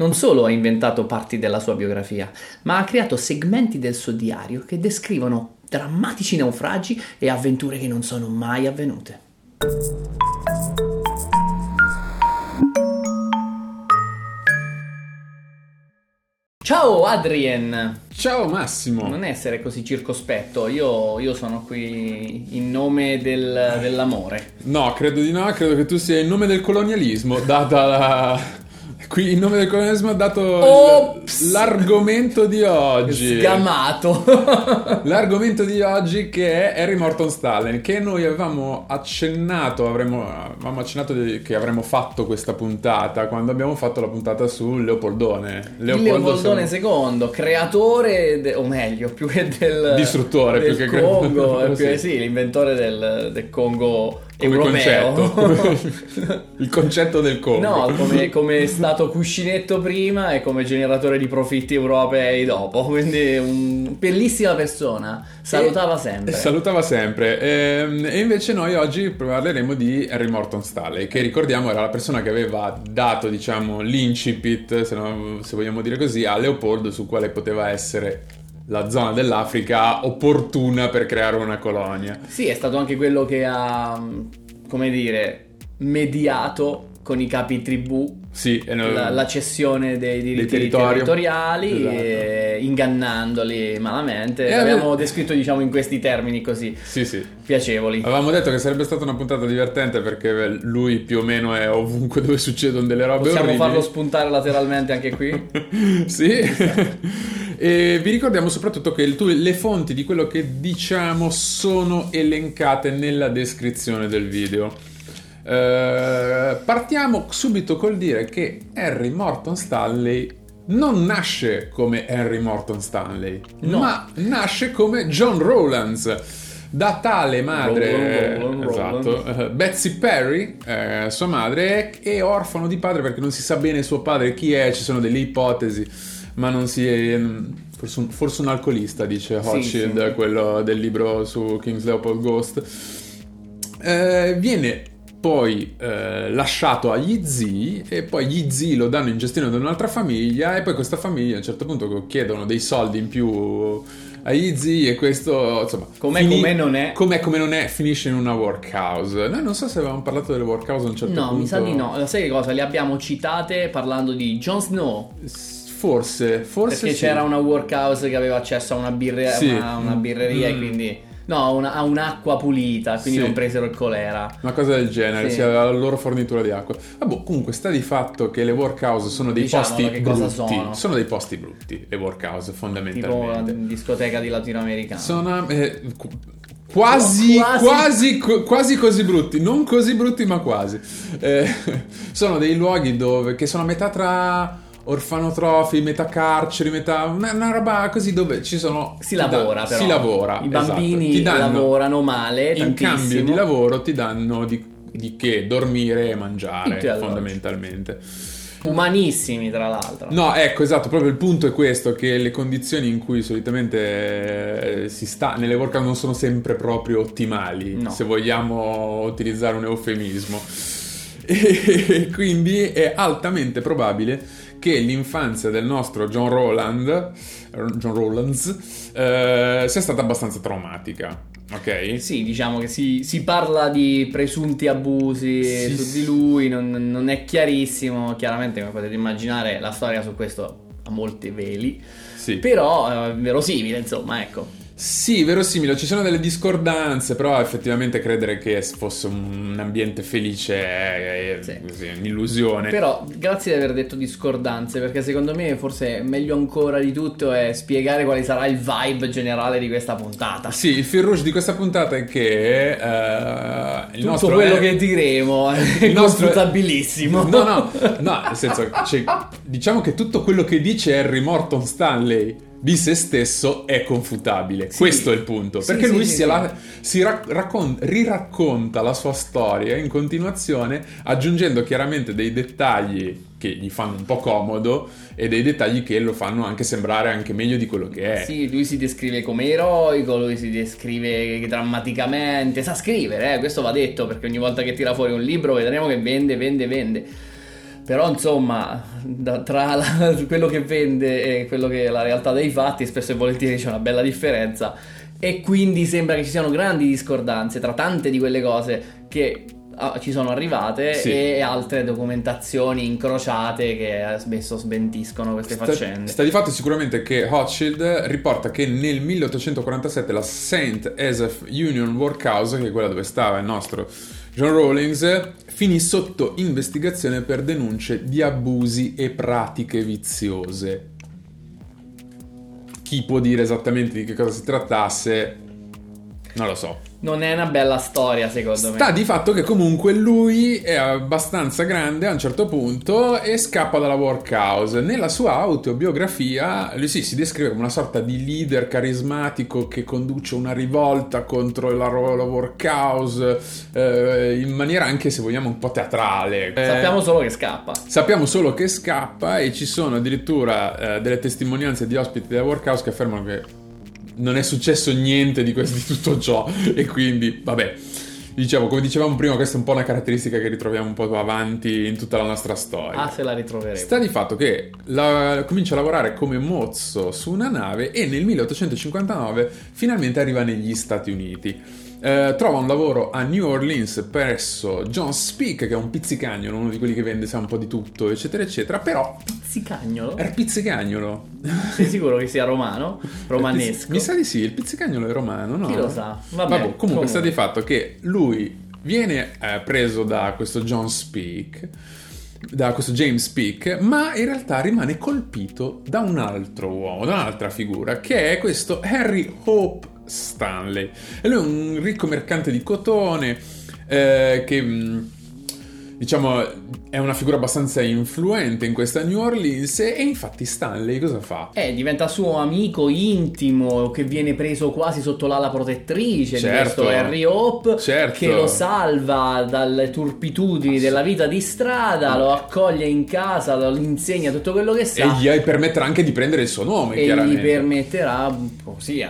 Non solo ha inventato parti della sua biografia, ma ha creato segmenti del suo diario che descrivono drammatici naufragi e avventure che non sono mai avvenute. Ciao Adrien! Ciao Massimo! Non essere così circospetto, io, io sono qui in nome del, dell'amore. No, credo di no, credo che tu sia in nome del colonialismo, data la, Qui in nome del colonialismo ha dato Ops! l'argomento di oggi. Sgamato. l'argomento di oggi che è Harry Morton Stalin, che noi avevamo accennato, avremmo, avevamo accennato che avremmo fatto questa puntata quando abbiamo fatto la puntata su Leopoldone. Leopoldo Leopoldone siamo... II, creatore, de... o meglio, più che del... Distruttore, del più che... Congo, più sì, l'inventore del, del Congo come europeo. concetto. il concetto del Congo. No, come, come, stato cuscinetto prima e come generatore di profitti europei dopo. Quindi un bellissima persona. Salutava sempre. Salutava sempre. E, ehm, e, invece noi oggi parleremo di Harry Morton Stanley, che ricordiamo era la persona che aveva dato, diciamo, l'incipit, se, no, se vogliamo dire così, a Leopoldo su quale poteva essere la zona dell'Africa opportuna per creare una colonia. Sì, è stato anche quello che ha, come dire, mediato con i capi tribù sì, la, la, cessione dei diritti dei territoriali, esatto. ingannandoli malamente. E abbiamo descritto diciamo in questi termini così sì, sì. piacevoli. Avevamo detto che sarebbe stata una puntata divertente perché lui più o meno è ovunque dove succedono delle robe Possiamo orribili. farlo spuntare lateralmente anche qui? sì. e vi ricordiamo soprattutto che le fonti di quello che diciamo sono elencate nella descrizione del video. Eh, partiamo subito col dire che Harry Morton Stanley non nasce come Harry Morton Stanley, no. ma nasce come John Rowlands. Da tale madre, Roll, roll, roll, esatto, uh, Betsy Perry, eh, sua madre, è orfano di padre perché non si sa bene suo padre chi è, ci sono delle ipotesi, ma non si è, mm, forse, un, forse un alcolista, dice Hochschild, sì, sì. quello del libro su King's Leopold Ghost. Eh, viene poi eh, lasciato agli zii e poi gli zii lo danno in gestione ad un'altra famiglia e poi questa famiglia a un certo punto chiedono dei soldi in più agli zii e questo insomma com'è fini- come non è com'è come non è finisce in una workhouse noi non so se avevamo parlato delle workhouse a un certo no, punto no mi sa di no sai che cosa le abbiamo citate parlando di Jon Snow forse forse perché sì. c'era una workhouse che aveva accesso a una, birre- sì. una, una birreria mm. e quindi No, una, ha un'acqua pulita, quindi sì. non presero il colera. Una cosa del genere, sì. sia la loro fornitura di acqua. Vabbè, comunque sta di fatto che le workhouse sono dei diciamo posti brutti. Sono? sono? dei posti brutti, le workhouse fondamentalmente. Tipo la discoteca di latinoamericana. Sono... Eh, Quasi, quasi, quasi, quasi, così brutti, non così brutti ma quasi. Eh, sono dei luoghi dove, che sono a metà tra orfanotrofi, metà carceri, metà una, una, roba così dove ci sono si lavora da, però. si lavora i bambini esatto. danno, lavorano male in cambio di lavoro ti danno di, di che dormire e mangiare fondamentalmente. Umanissimi tra l'altro. No ecco esatto proprio il punto è questo che le condizioni in cui solitamente eh, si sta nelle workout non sono sempre proprio ottimali no. se vogliamo utilizzare un eufemismo. E quindi è altamente probabile che l'infanzia del nostro John Rowland, John Rowlands eh, sia stata abbastanza traumatica. Ok? Sì, diciamo che si, si parla di presunti abusi sì, su di lui, non, non, è chiarissimo, chiaramente come potete immaginare la storia su questo ha molti veli, sì. però è verosimile insomma, ecco. Sì, verosimile, ci sono delle discordanze, però effettivamente credere che fosse un ambiente felice è, è sì. così, un'illusione. Però grazie di aver detto discordanze, perché secondo me forse meglio ancora di tutto è spiegare quale sarà il vibe generale di questa puntata. Sì, il fil rouge di questa puntata è che uh, il tutto quello è... che diremo è il nostro bellissimo. No, no, no, nel senso, cioè, diciamo che tutto quello che dice Harry Morton Stanley di se stesso è confutabile. Sì. Questo è il punto. Perché sì, lui sì, si, la, si raccon- riracconta la sua storia in continuazione, aggiungendo chiaramente dei dettagli che gli fanno un po' comodo e dei dettagli che lo fanno anche sembrare anche meglio di quello che è. Sì, lui si descrive come eroico, lui si descrive drammaticamente, sa scrivere, eh? questo va detto perché ogni volta che tira fuori un libro vedremo che vende, vende, vende. Però insomma da, tra la, quello che vende e quello che è la realtà dei fatti spesso e volentieri c'è una bella differenza e quindi sembra che ci siano grandi discordanze tra tante di quelle cose che ah, ci sono arrivate sì. e altre documentazioni incrociate che spesso smentiscono queste sta, faccende. Sta di fatto sicuramente che Hochschild riporta che nel 1847 la St. Asaph Union Workhouse, che è quella dove stava il nostro John Rawlings, finì sotto investigazione per denunce di abusi e pratiche viziose. Chi può dire esattamente di che cosa si trattasse, non lo so non è una bella storia, secondo Sta me. Sta di fatto che comunque lui è abbastanza grande a un certo punto e scappa dalla workhouse. Nella sua autobiografia, lui sì, si descrive come una sorta di leader carismatico che conduce una rivolta contro la, la workhouse eh, in maniera anche, se vogliamo, un po' teatrale. Eh, sappiamo solo che scappa. Sappiamo solo che scappa e ci sono addirittura eh, delle testimonianze di ospiti della workhouse che affermano che non è successo niente di, questo, di tutto ciò e quindi vabbè Dicevo, come dicevamo prima, questa è un po' una caratteristica che ritroviamo un po' avanti in tutta la nostra storia. Ah, se la ritroveremo. Sta di fatto che la, comincia a lavorare come mozzo su una nave e nel 1859 finalmente arriva negli Stati Uniti. Eh, trova un lavoro a New Orleans presso John Speak, che è un pizzicagnolo, uno di quelli che vende sa un po' di tutto, eccetera, eccetera. Però. Pizzicagnolo? Era pizzicagnolo. Sei sicuro che sia romano? Romanesco? Mi sa di sì, il pizzicagnolo è romano, no? Chi lo sa? Vabbè, Vabbè comunque, comunque sta di fatto che lui viene eh, preso da questo John Speak da questo James Peake, ma in realtà rimane colpito da un altro uomo, da un'altra figura, che è questo Harry Hope Stanley. E lui è un ricco mercante di cotone eh, che diciamo, è una figura abbastanza influente in questa New Orleans e infatti Stanley cosa fa? Eh, diventa suo amico intimo che viene preso quasi sotto l'ala protettrice certo, di questo Harry Hope certo. che lo salva dalle turpitudini della vita di strada, lo accoglie in casa, lo insegna tutto quello che sa e gli permetterà anche di prendere il suo nome e gli permetterà, così,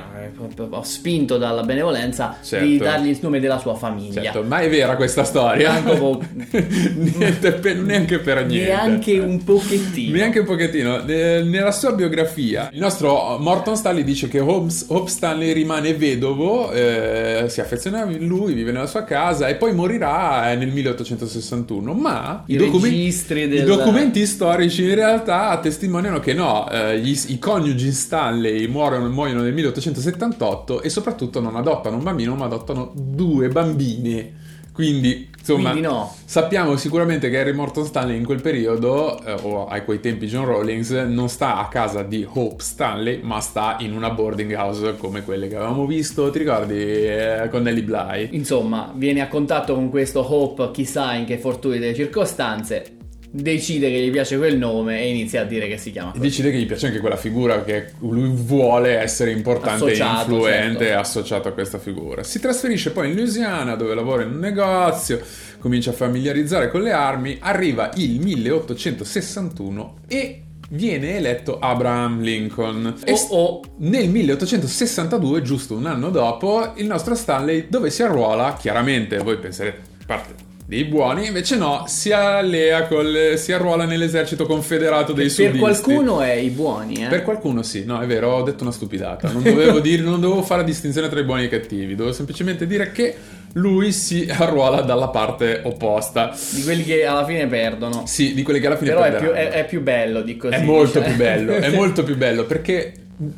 ho spinto dalla benevolenza certo. di dargli il nome della sua famiglia. Certo, ma è vera questa storia? Anche niente, per, neanche per niente. Neanche un pochettino. Neanche un pochettino. Nella sua biografia, il nostro Morton Stanley dice che Holmes, Hope Stanley rimane vedovo, eh, si affeziona a lui, vive nella sua casa e poi morirà nel 1861. Ma i, documenti, del... i documenti storici in realtà testimoniano che no, eh, gli, i coniugi Stanley muoiono, muoiono nel 1878 e soprattutto non adottano un bambino, ma adottano due bambine. Quindi, insomma, Quindi no. sappiamo sicuramente che Harry Morton Stanley in quel periodo, eh, o a quei tempi John Rawlings, non sta a casa di Hope Stanley, ma sta in una boarding house come quelle che avevamo visto, ti ricordi, eh, con Nelly Bly. Insomma, viene a contatto con questo Hope, chissà in che fortuite circostanze, decide che gli piace quel nome e inizia a dire che si chiama così. Decide che gli piace anche quella figura che lui vuole essere importante associato, e influente certo. associato a questa figura. Si trasferisce poi in Louisiana dove lavora in un negozio, comincia a familiarizzare con le armi, arriva il 1861 e viene eletto Abraham Lincoln. E oh, oh. nel 1862, giusto un anno dopo, il nostro Stanley dove si arruola, chiaramente voi penserete, parte dei buoni, invece no, si allea col, si arruola nell'esercito confederato dei sudisti. Per qualcuno è i buoni, eh? Per qualcuno sì, no, è vero, ho detto una stupidata. Non dovevo, dire, non dovevo fare la distinzione tra i buoni e i cattivi, dovevo semplicemente dire che lui si arruola dalla parte opposta. Di quelli che alla fine perdono. Sì, di quelli che alla fine Però perdono. Però è, è, più bello di così. È molto più bello, è molto più bello perché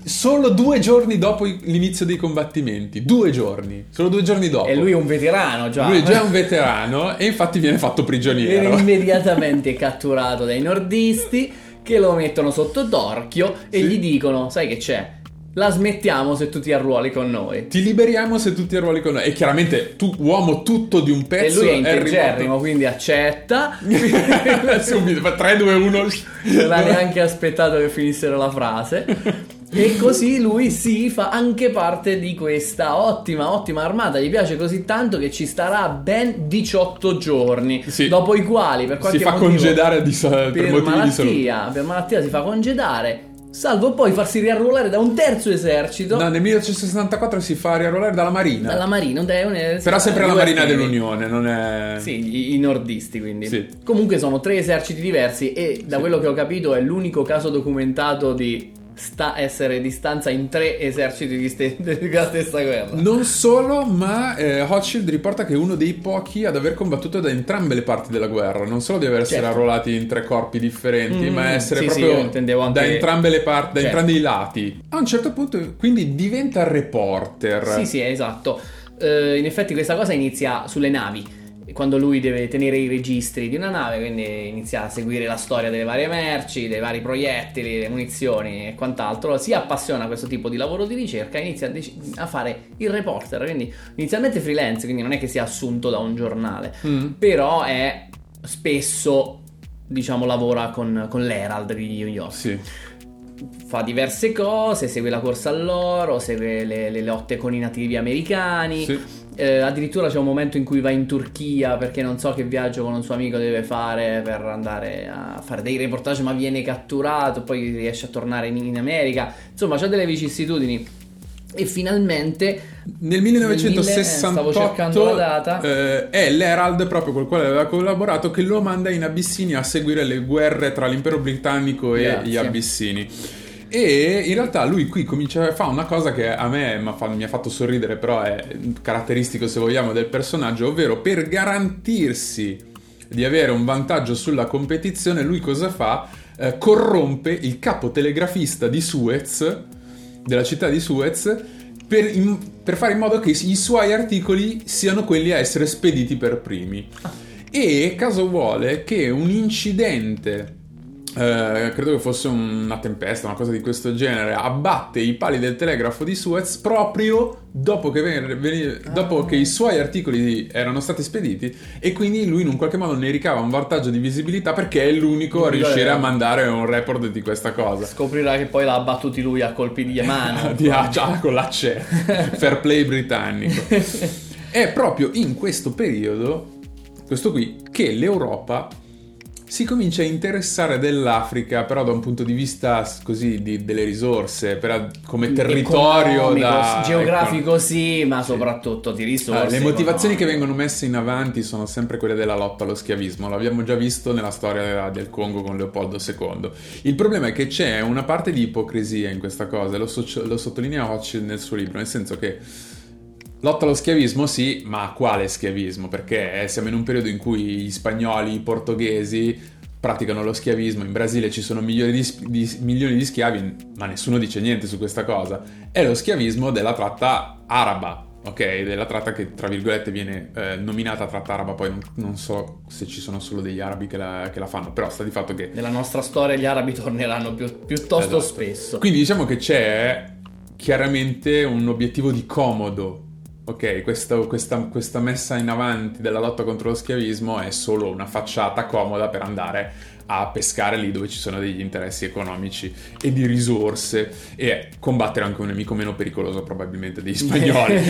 solo due giorni dopo l'inizio dei combattimenti. Due giorni. Solo due giorni dopo. E lui è un veterano già. Lui è già un veterano e infatti viene fatto prigioniero. Viene immediatamente catturato dai nordisti che lo mettono sotto d'orchio e sì. gli dicono, sai che c'è? La smettiamo se tu ti arruoli con noi. Ti liberiamo se tu ti arruoli con noi. E chiaramente tu, uomo tutto di un pezzo. E lui è integerrimo, quindi accetta. Subito, 3, 2, 1. Non ha neanche aspettato che finissero la frase. E così lui si fa anche parte di questa ottima, ottima armata. Gli piace così tanto che ci starà ben 18 giorni. Sì. Dopo i quali, per qualche si fa motivo, congedare di, per, per motivi malattia. Per malattia si fa congedare salvo poi farsi riarruolare da un terzo esercito. No, nel 1864 si fa riarruolare dalla Marina. Dalla Marina, un, un, però sempre la Marina dell'Unione, non è... Sì, i, i nordisti quindi. Sì. Comunque sono tre eserciti diversi e da sì. quello che ho capito è l'unico caso documentato di sta essere distanza in tre eserciti di ste- della stessa guerra. Non solo, ma eh, Hochschild riporta che è uno dei pochi ad aver combattuto da entrambe le parti della guerra, non solo di aver essere certo. arruolati in tre corpi differenti, mm, ma essere sì, proprio sì, anche... da entrambe le parti, da certo. entrambi i lati. A un certo punto quindi diventa reporter. Sì, sì, esatto. Uh, in effetti questa cosa inizia sulle navi quando lui deve tenere i registri di una nave, quindi inizia a seguire la storia delle varie merci, dei vari proiettili, le munizioni e quant'altro, si appassiona a questo tipo di lavoro di ricerca e inizia a, dec- a fare il reporter, quindi inizialmente freelance, quindi non è che sia assunto da un giornale, mm. però è spesso, diciamo, lavora con, con l'Herald di New York. Sì fa diverse cose, segue la corsa all'oro, segue le, le lotte con i nativi americani. Sì. Eh, addirittura c'è un momento in cui va in Turchia perché non so che viaggio con un suo amico deve fare per andare a fare dei reportage, ma viene catturato, poi riesce a tornare in, in America. Insomma, c'è delle vicissitudini. E finalmente nel 1968 data, eh, è l'Herald, proprio col quale aveva collaborato, che lo manda in Abissinia a seguire le guerre tra l'impero britannico e Grazie. gli Abissini. E in realtà lui qui comincia a fare una cosa che a me mi ha fatto sorridere, però è caratteristico se vogliamo del personaggio, ovvero per garantirsi di avere un vantaggio sulla competizione, lui cosa fa? Eh, corrompe il capo telegrafista di Suez, della città di Suez, per, in, per, fare in modo che i suoi articoli siano quelli a essere spediti per primi. E caso vuole che un incidente eh, credo che fosse una tempesta, una cosa di questo genere, abbatte i pali del telegrafo di Suez proprio dopo che, ven- ven- ah. dopo che, i suoi articoli erano stati spediti e quindi lui in un qualche modo ne ricava un vantaggio di visibilità perché è l'unico a riuscire a mandare un report di questa cosa. Scoprirà che poi l'ha abbattuti lui a colpi di mano. di, ah, già con la CE, fair play britannico. è proprio in questo periodo, questo qui, che l'Europa si comincia a interessare dell'Africa, però da un punto di vista così di, delle risorse, per, come territorio da, geografico ecco. sì, ma soprattutto di risorse. Ah, le motivazioni che vengono messe in avanti sono sempre quelle della lotta allo schiavismo, l'abbiamo già visto nella storia del Congo con Leopoldo II. Il problema è che c'è una parte di ipocrisia in questa cosa, lo, so- lo sottolinea Hochschild nel suo libro, nel senso che Lotta allo schiavismo sì, ma quale schiavismo? Perché siamo in un periodo in cui gli spagnoli, i portoghesi praticano lo schiavismo, in Brasile ci sono milioni di, di, milioni di schiavi, ma nessuno dice niente su questa cosa. È lo schiavismo della tratta araba, ok? Della tratta che tra virgolette viene eh, nominata tratta araba, poi non, non, so se ci sono solo degli arabi che la, che la, fanno, però sta di fatto che... Nella nostra storia gli arabi torneranno più, piuttosto esatto. spesso. Quindi diciamo che c'è chiaramente un obiettivo di comodo ok, questa, questa, questa, messa in avanti della lotta contro lo schiavismo è solo una facciata comoda per andare a pescare lì dove ci sono degli interessi economici e di risorse e combattere anche un nemico meno pericoloso probabilmente degli spagnoli.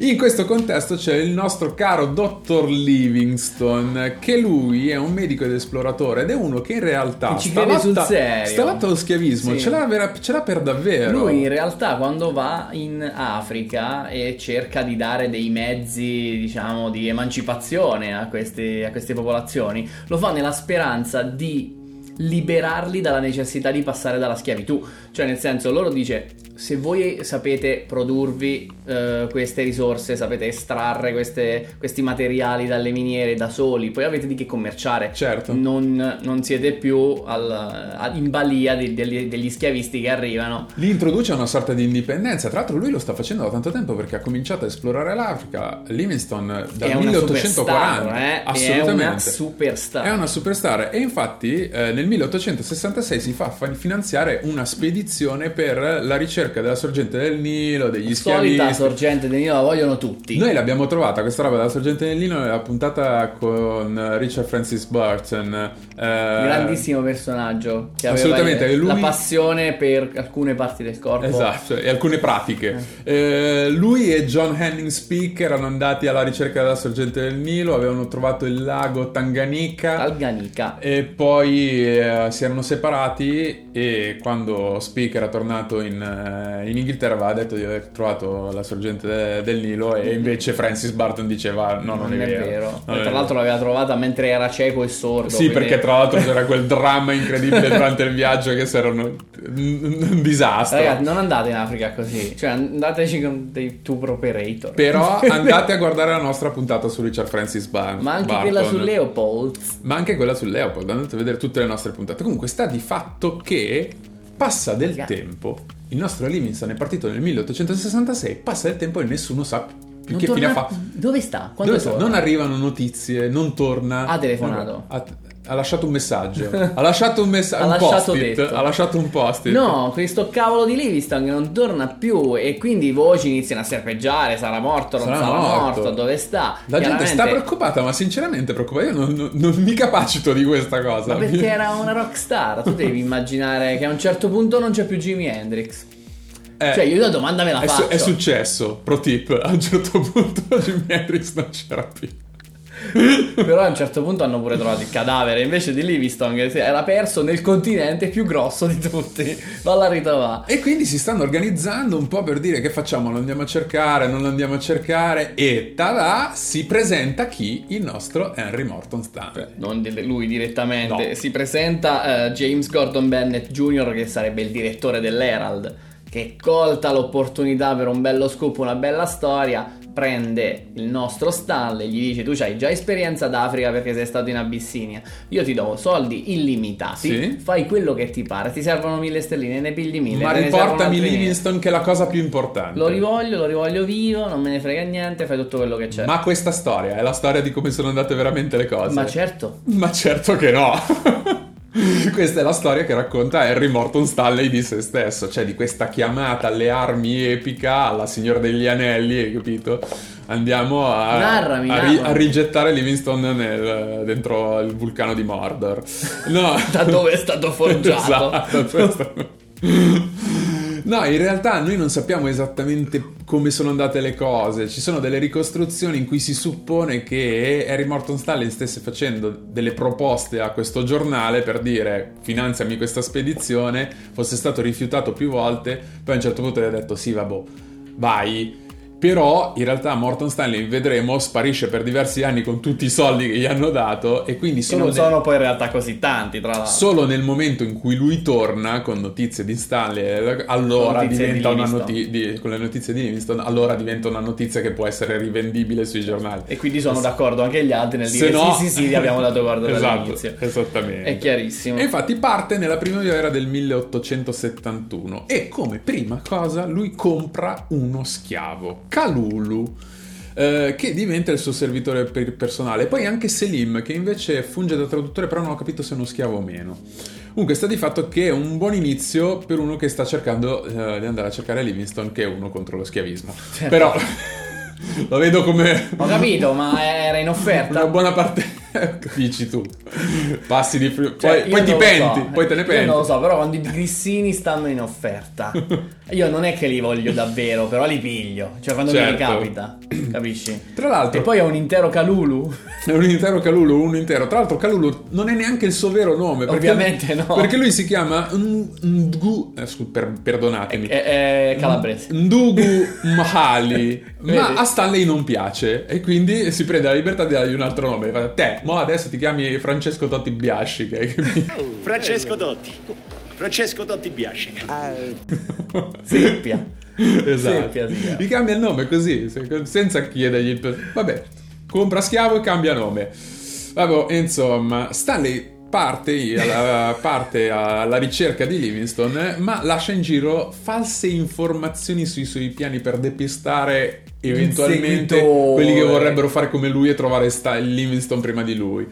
In questo contesto c'è il nostro caro Dottor Livingstone che lui è un medico ed esploratore ed è uno che in realtà ci sta, lotta, sta lotta allo schiavismo, sì. ce, l'ha vera, ce l'ha per davvero. Lui in realtà quando va in Africa e cerca di dare dei mezzi diciamo di emancipazione a queste, a queste popolazioni lo fa nella speranza di liberarli dalla necessità di passare dalla schiavitù. Cioè, nel senso, loro dice: se voi sapete produrvi uh, queste risorse, sapete estrarre queste, questi materiali dalle miniere da soli, poi avete di che commerciare. Certo. Non, non siete più al, in balia di, degli, degli, schiavisti che arrivano. Li introduce una sorta di indipendenza. Tra l'altro, lui lo sta facendo da tanto tempo perché ha cominciato a esplorare l'Africa. Livingstone dal è 1840. Eh? Assolutamente. È una superstar. È una superstar. E infatti, eh, nel 1866 si fa finanziare una spedizione per la ricerca ricerca della sorgente del Nilo, degli schiavisti. Solita sorgente del Nilo la vogliono tutti. Noi l'abbiamo trovata questa roba della sorgente del Nilo nella puntata con Richard Francis Burton. Eh, Grandissimo personaggio. Che assolutamente. Lui... La passione per alcune parti del corpo. Esatto, e alcune pratiche. Eh. Eh, lui e John Henning Speak erano andati alla ricerca della sorgente del Nilo, avevano trovato il lago Tanganica. Tanganica. E poi eh, si erano separati e quando Speaker è tornato in, uh, in, Inghilterra aveva detto di aver trovato la sorgente de- del Nilo e invece Francis Barton diceva no, non, non è, vero. vero. Non tra l'altro l'aveva trovata mentre era cieco e sordo. Sì, quindi... perché tra l'altro c'era quel dramma incredibile durante il viaggio che si erano un disastro. Ragazzi, non andate in Africa così, cioè andateci con dei tour operator. Però andate a guardare la nostra puntata su Richard Francis Barton. Ma anche Barton. quella su Leopold. Ma anche quella su Leopold, andate a vedere tutte le nostre puntate. Comunque sta di fatto che passa del Ragazzi. tempo. Il nostro Livingston è partito nel 1866, passa del tempo e nessuno sa più non che torna... fine ha fatto. Dove sta? Quando Dove sta? Non arrivano notizie, non torna. Ha telefonato. Ha, ha lasciato un messaggio. ha lasciato un messaggio. ha, lasciato ha lasciato un post. No, questo cavolo di Livingston che non torna più. E quindi i voci iniziano a serpeggiare. Sarà morto, non sarà, sarà morto. morto. Dove sta? La gente sta preoccupata, ma sinceramente preoccupata. Io non, non, non, mi capacito di questa cosa. Ma perché era una rockstar. Tu devi immaginare che a un certo punto non c'è più Jimi Hendrix. Eh, cioè, io la domanda me la è faccio. Su- è successo, pro tip, a un certo punto Jimi Hendrix non c'era più. Però a un certo punto hanno pure trovato il cadavere invece di Livingstone che era perso nel continente più grosso di tutti. Valla ritrovare. E quindi si stanno organizzando un po' per dire che facciamo, lo andiamo a cercare, non lo andiamo a cercare e tada si presenta chi? Il nostro Henry Morton Stanley. Cioè, non lui direttamente, no. si presenta uh, James Gordon Bennett Jr. che sarebbe il direttore dell'Herald che colta l'opportunità per un bello scoop, una bella storia, prende il nostro Stanley, gli dice tu hai già esperienza d'Africa perché sei stato in Abissinia, io ti do soldi illimitati, sì? fai quello che ti pare, ti servono mille stelline, ne pigli mille. Ma riportami Livingston che è la cosa più importante. Lo rivoglio, lo rivoglio vivo, non me ne frega niente, fai tutto quello che c'è. Ma questa storia è la storia di come sono andate veramente le cose. Ma certo. Ma certo che no. Questa è la storia che racconta Harry Morton Stanley di se stesso, cioè di questa chiamata alle armi epica alla Signora degli Anelli, hai capito? Andiamo a, Narrami, a, ri, a rigettare Livingstone nel, dentro il vulcano di Mordor. No. da dove è stato forgiato. esatto, No, in realtà noi non sappiamo esattamente come sono andate le cose. Ci sono delle ricostruzioni in cui si suppone che Harry Morton Stanley stesse facendo delle proposte a questo giornale per dire finanziami questa spedizione, fosse stato rifiutato più volte, poi a un certo punto gli ha detto sì, vabbè, vai però in realtà Morton Stanley, vedremo, sparisce per diversi anni con tutti i soldi che gli hanno dato e quindi solo non nel... sono poi in realtà così tanti, tra l'altro. Solo nel momento in cui lui torna con notizie di Stanley, allora diventa di una notizia con le notizie di Livingston, allora diventa una notizia che può essere rivendibile sui giornali. E quindi sono d'accordo anche gli altri nel dire no... sì, sì, sì, abbiamo dato guardo esatto, dall'inizio. Esattamente. È chiarissimo. E infatti parte nella primavera del 1871 e come prima cosa lui compra uno schiavo. Kalulu. Eh, che diventa il suo servitore per personale. Poi anche Selim, che invece funge da traduttore, però non ho capito se è uno schiavo o meno. Comunque sta di fatto che è un buon inizio per uno che sta cercando eh, di andare a cercare Livingston, che è uno contro lo schiavismo. Certo. Però lo vedo come... Ho capito, ma era in offerta. Una buona parte Dici tu. Passi di più. Cioè, poi, poi ti penti, so. poi te ne penti. Io non lo so, però quando i grissini stanno in offerta, io non è che li voglio davvero, però li piglio. Cioè quando certo. mi capita, capisci? Tra l'altro... E poi è un intero Calulu. È un intero Calulu, uno intero. Tra l'altro Calulu non è neanche il suo vero nome. Perché, Ovviamente no. Perché lui si chiama Ndugu... Eh, per, perdonatemi. È, è, è calabrese. Ndugu Mahali. ma a Stanley non piace e quindi si prende la libertà di dargli un altro nome. Te, Mo adesso ti chiami Francesco Totti Biasci. Che... Francesco Totti. Francesco Totti Biasci. Uh, seppia. esatto. Seppia, Gli cambia il nome così, senza chiedergli il... Vabbè, compra schiavo e cambia nome. Vabbè, insomma, Stanley parte alla, parte alla ricerca di Livingston, ma lascia in giro false informazioni sui suoi piani per depistare eventualmente quelli che vorrebbero fare come lui e trovare sta- Livingston prima di lui.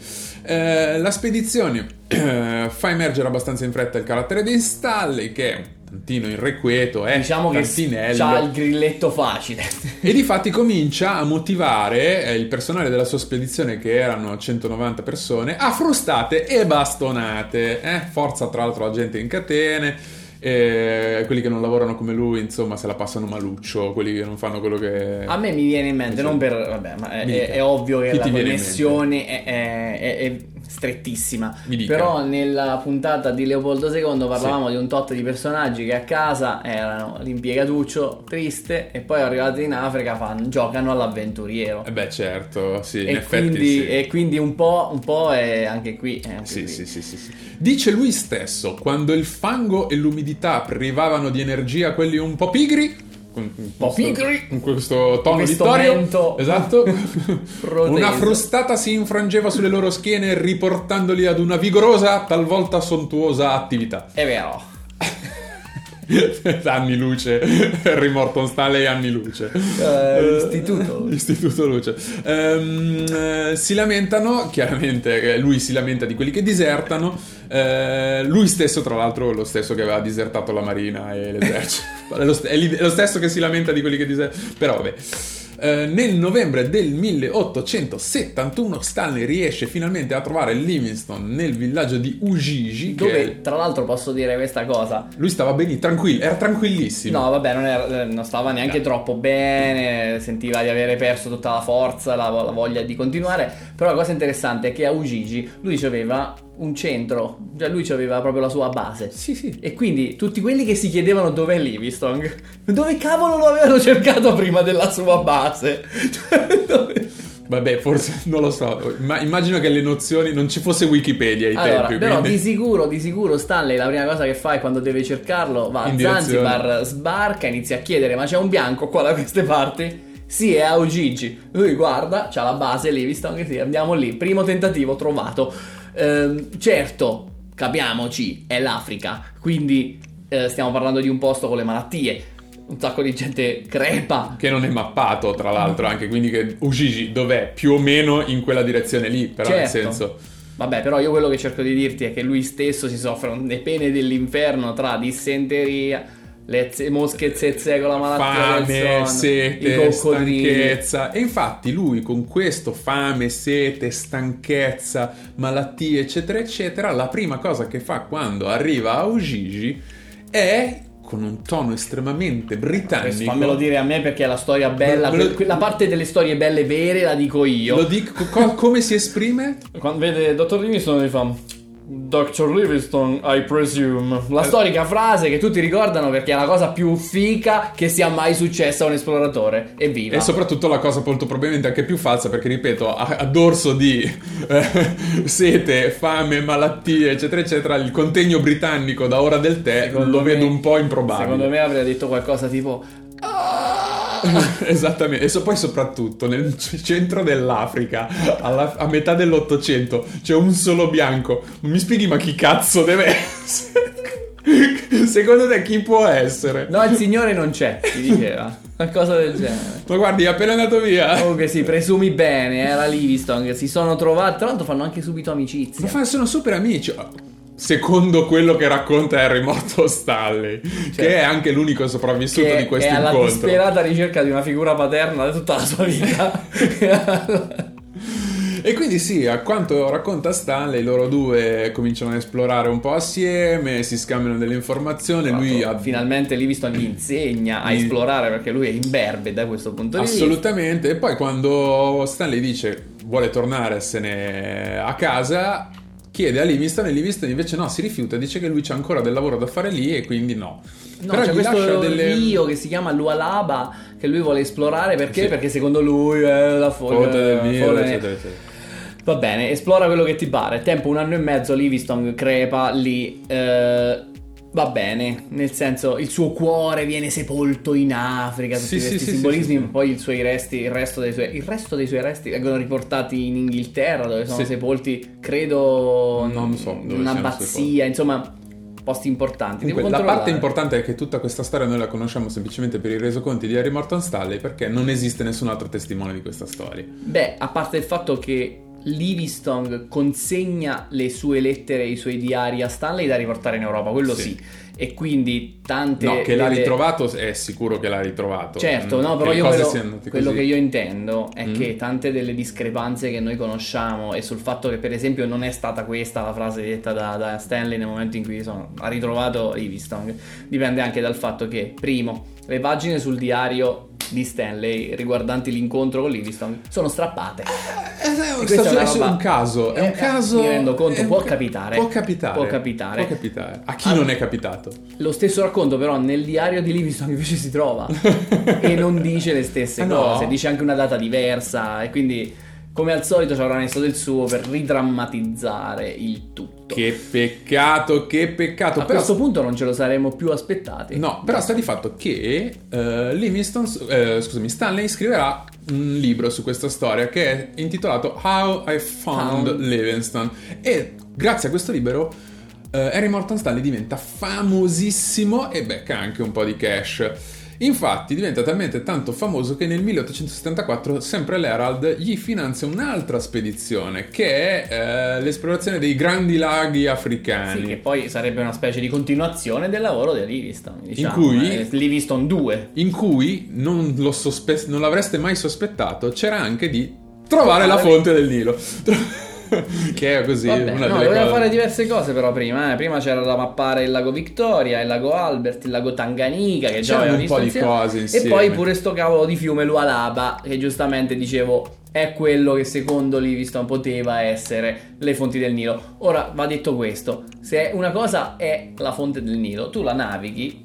Eh, la spedizione eh, fa emergere abbastanza in fretta il carattere di Stanley che è un tantino irrequieto, è diciamo che ha il grilletto facile. e di fatti comincia a motivare eh, il personale della sua spedizione che erano 190 persone a frustate e bastonate. Eh? Forza tra l'altro la gente in catene e quelli che non lavorano come lui, insomma, se la passano maluccio, quelli che non fanno quello che... A me mi viene in mente, non per... vabbè, ma è, è, è ovvio che Chi la connessione è, è, strettissima. Però nella puntata di Leopoldo II parlavamo sì. di un tot di personaggi che a casa erano l'impiegatuccio triste e poi arrivati in Africa fanno, giocano all'avventuriero. Eh beh certo, sì, e, quindi, sì. e quindi un po', un po' è anche qui. È anche sì, qui. Sì, sì, sì, sì. Dice lui stesso, quando il fango e l'umidità privavano di energia quelli un po' pigri, con, po' pigri con questo tono questo vittorio. esatto. una frustata si infrangeva sulle loro schiene riportandoli ad una vigorosa talvolta sontuosa attività. È vero anni luce. Harry Morton Stanley anni luce. Uh, istituto. Istituto luce. Um, si lamentano chiaramente lui si lamenta di quelli che disertano. Uh, lui stesso tra l'altro lo stesso che aveva disertato la marina e l'esercito. È lo stesso che si lamenta di quelli che disertano però vabbè eh, nel novembre del 1871 Stanley riesce finalmente a trovare Livingston nel villaggio di Ujiji. Dove, che... tra l'altro, posso dire questa cosa. Lui stava benissimo, tranquillo, era tranquillissimo. No, vabbè, non, era, eh, non stava neanche no. troppo bene, sentiva di avere perso tutta la forza, la, la voglia di continuare. Però la cosa interessante è che a Ujiji lui aveva un centro, cioè lui aveva proprio la sua base. Sì, sì. E quindi tutti quelli che si chiedevano dov'è Livingstone, dove cavolo lo avevano cercato prima della sua base? Dove... Vabbè, forse non lo so, ma immagino che le nozioni non ci fosse Wikipedia ai allora, tempi. Però quindi... di sicuro, di sicuro Stanley la prima cosa che fa è quando deve cercarlo, va a Zanzibar, sbarca, inizia a chiedere ma c'è un bianco qua da queste parti? Sì, è a. Lui guarda, c'ha la base Livingstone, sì, andiamo lì, primo tentativo trovato. Ehm, certo, capiamoci, è l'Africa, quindi eh, stiamo parlando di un posto con le malattie. Un sacco di gente crepa. Che non è mappato, tra l'altro, anche quindi che Ujiji dov'è? Più o meno in quella direzione lì, però certo. nel senso. Vabbè, però io quello che cerco di dirti è che lui stesso si soffre le pene dell'inferno tra dissenteria le z- mosche zezze con la malattia fame, sete, stanchezza e infatti lui con questo fame, sete, stanchezza, malattie eccetera eccetera la prima cosa che fa quando arriva a Ujiji è con un tono estremamente britannico. Fammelo dire a me perché è la storia bella. Lo, la parte delle storie belle vere la dico io. Lo dico, co- come si esprime? Quando vede Dottor Livingston mi fa Dr. Livingstone, I presume. La eh. storica frase che tutti ricordano perché è la cosa più fica che sia mai successa a un esploratore. Evviva! E soprattutto la cosa molto probabilmente anche più falsa perché, ripeto, a, a dorso di eh, sete, fame, malattie, eccetera, eccetera, il contegno britannico da ora del tè secondo lo me, vedo un po' improbabile. Secondo me avrei detto qualcosa tipo... Esattamente, e so, poi soprattutto nel centro dell'Africa, alla, a metà dell'Ottocento, c'è un solo bianco. Mi spieghi ma chi cazzo deve essere? Secondo te chi può essere? No, il signore non c'è, ti diceva. Qualcosa del genere. Ma guardi, è appena andato via. Comunque sì, presumi bene, era Livingstone, si sono trovati, tra l'altro fanno anche subito amicizia. Ma sono super amici secondo quello che racconta Harry Morto Stanley, cioè, che è anche l'unico sopravvissuto di questo incontro. È alla disperata ricerca di una figura paterna di tutta la sua vita. e quindi sì, a quanto racconta Stanley, loro due cominciano a esplorare un po' assieme, si scambiano delle informazioni, lui ha... finalmente Livingston gli insegna a esplorare perché lui è imberbe da questo punto di vista. Assolutamente, e poi quando Stanley dice vuole tornarsene a casa chiede a Livingston e Livingston invece no, si rifiuta, dice che lui c'ha ancora del lavoro da fare lì e quindi no. No, Però c'è questo delle... rio che si chiama Lualaba che lui vuole esplorare perché? Sì. Perché secondo lui è la foglia del Nilo, eccetera, eccetera. Va bene, esplora quello che ti pare. Tempo un anno e mezzo, Livingston crepa lì. Eh, va bene, nel senso il suo cuore viene sepolto in Africa, tutti sì, questi sì, simbolismi, sì, poi i suoi resti, il resto, dei suoi, il resto dei suoi resti vengono riportati in Inghilterra dove sono sepolti, credo, non so, in un'abbazia, insomma posti importanti. Comunque, la parte importante è che tutta questa storia noi la conosciamo semplicemente per i resoconti di Harry Morton Stanley perché non esiste nessun altro testimone di questa storia. Beh, a parte il fatto che Livingstone consegna le sue lettere e i suoi diari a Stanley da riportare in Europa, quello sì. sì. E quindi tante... No, che l'ha ritrovato è sicuro che l'ha ritrovato. Certo, no, però io quello, quello, che io intendo è mm. che tante delle discrepanze che noi conosciamo e sul fatto che per esempio non è stata questa la frase detta da, da Stanley nel momento in cui sono, ha ritrovato Livingstone, dipende anche dal fatto che, primo, le pagine sul diario di Stanley riguardanti l'incontro con Livingston sono strappate. Eh, eh, questo è, roba... un caso, è un caso... Mi rendo conto, può capitare. Può capitare. Può capitare. Può capitare. A chi allora, non è capitato? Lo stesso racconto però nel diario di Livingston invece si trova e non dice le stesse ah, cose, no. dice anche una data diversa e quindi come al solito ci avrà messo del suo per ridrammatizzare il tutto. Che peccato, che peccato. A però... questo punto non ce lo saremmo più aspettati. No, però sta di fatto che uh, Livingston, uh, scusami, Stanley scriverà un libro su questa storia che è intitolato How I Found, Found. Livingston e grazie a questo libro uh, Harry Morton Stanley diventa famosissimo e becca anche un po' di cash. Infatti diventa talmente tanto famoso che nel 1874 sempre l'Herald gli finanzia un'altra spedizione che è eh, l'esplorazione dei grandi laghi africani. Sì, che poi sarebbe una specie di continuazione del lavoro di Livingston, diciamo. In cui, eh, Livingston 2. In cui, non, sospe- non l'avreste mai sospettato, c'era anche di trovare la fonte del Nilo. che è così. Vabbè, una no, doveva cose... fare diverse cose però prima. Eh. Prima c'era da mappare il lago Victoria, il lago Albert, il lago Tanganica, che già aveva un po' di cose insieme. E poi pure sto cavolo di fiume Lualaba, che giustamente dicevo è quello che secondo Livingston poteva essere le fonti del Nilo. Ora va detto questo, se una cosa è la fonte del Nilo, tu la navighi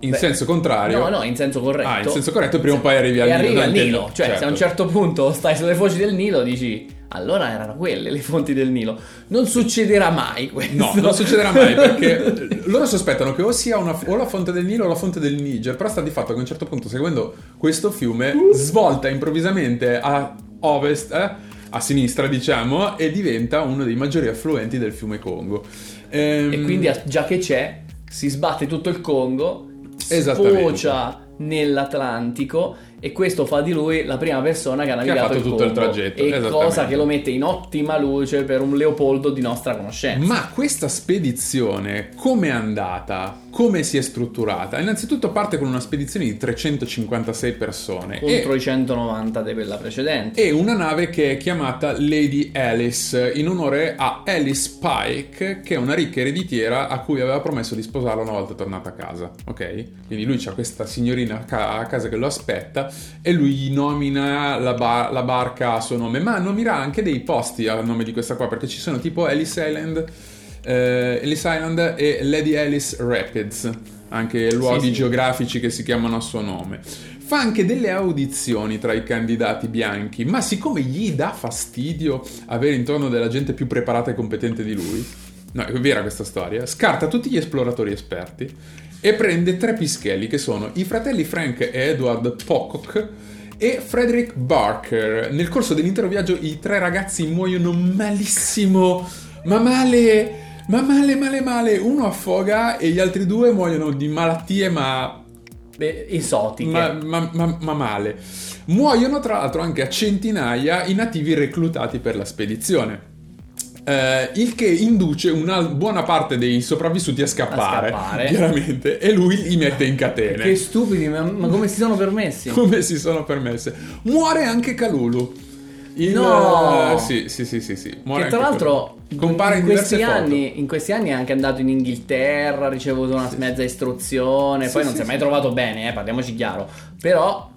in Beh, senso contrario? No, no, in senso corretto. Ah, in senso corretto prima o poi arrivi al Nilo. arrivi al Nilo. Cioè, certo. se a un certo punto stai sulle foci del Nilo dici allora erano quelle le fonti del Nilo. Non succederà mai questo. No, non succederà mai perché loro sospettano che o sia una, o la fonte del Nilo o la fonte del Niger, però sta di fatto che a un certo punto, seguendo questo fiume, uh. svolta improvvisamente a ovest, eh, a sinistra diciamo, e diventa uno dei maggiori affluenti del fiume Congo. Ehm... E quindi già che c'è, si sbatte tutto il Congo, sfocia nell'Atlantico e questo fa di lui la prima persona che ha navigato che ha fatto il tutto il tragitto e cosa che lo mette in ottima luce per un Leopoldo di nostra conoscenza. Ma questa spedizione come è andata come si è strutturata. Innanzitutto parte con una spedizione di 356 persone contro e, i 190 di quella precedente. e una nave che è chiamata Lady Alice in onore a Alice Pike che è una ricca ereditiera a cui aveva promesso di sposarla una volta tornata a casa ok? Quindi lui ha questa signorina a casa che lo aspetta e lui gli nomina la, bar- la, barca a suo nome, ma nominerà anche dei posti a nome di questa qua, perché ci sono tipo Ellis Island, eh, Ellis Island e Lady Alice Rapids, anche luoghi sì, sì. geografici che si chiamano a suo nome. Fa anche delle audizioni tra i candidati bianchi, ma siccome gli dà fastidio avere intorno della gente più preparata e competente di lui, no, è vera questa storia, scarta tutti gli esploratori esperti e prende tre pischelli che sono i fratelli Frank e Edward Pocock e Frederick Barker. Nel corso dell'intero viaggio i tre ragazzi muoiono malissimo, ma male, ma male, male, male. Uno affoga e gli altri due muoiono di malattie, ma esotiche. Ma, ma, ma, ma, male. Muoiono tra l'altro anche a centinaia i nativi reclutati per la spedizione. Eh, il che induce una buona parte dei sopravvissuti a scappare, a scappare. chiaramente, e lui li mette in catene. Che stupidi, ma, ma come si sono permessi? come si sono permesse? Muore anche Calulu. Il, no! Uh, sì, sì, sì, sì, sì. Muore che tra l'altro compare in, questi anni, in questi anni è anche andato in Inghilterra, ha ricevuto una sì. mezza istruzione, sì, poi non si è mai trovato bene, eh, parliamoci chiaro. Però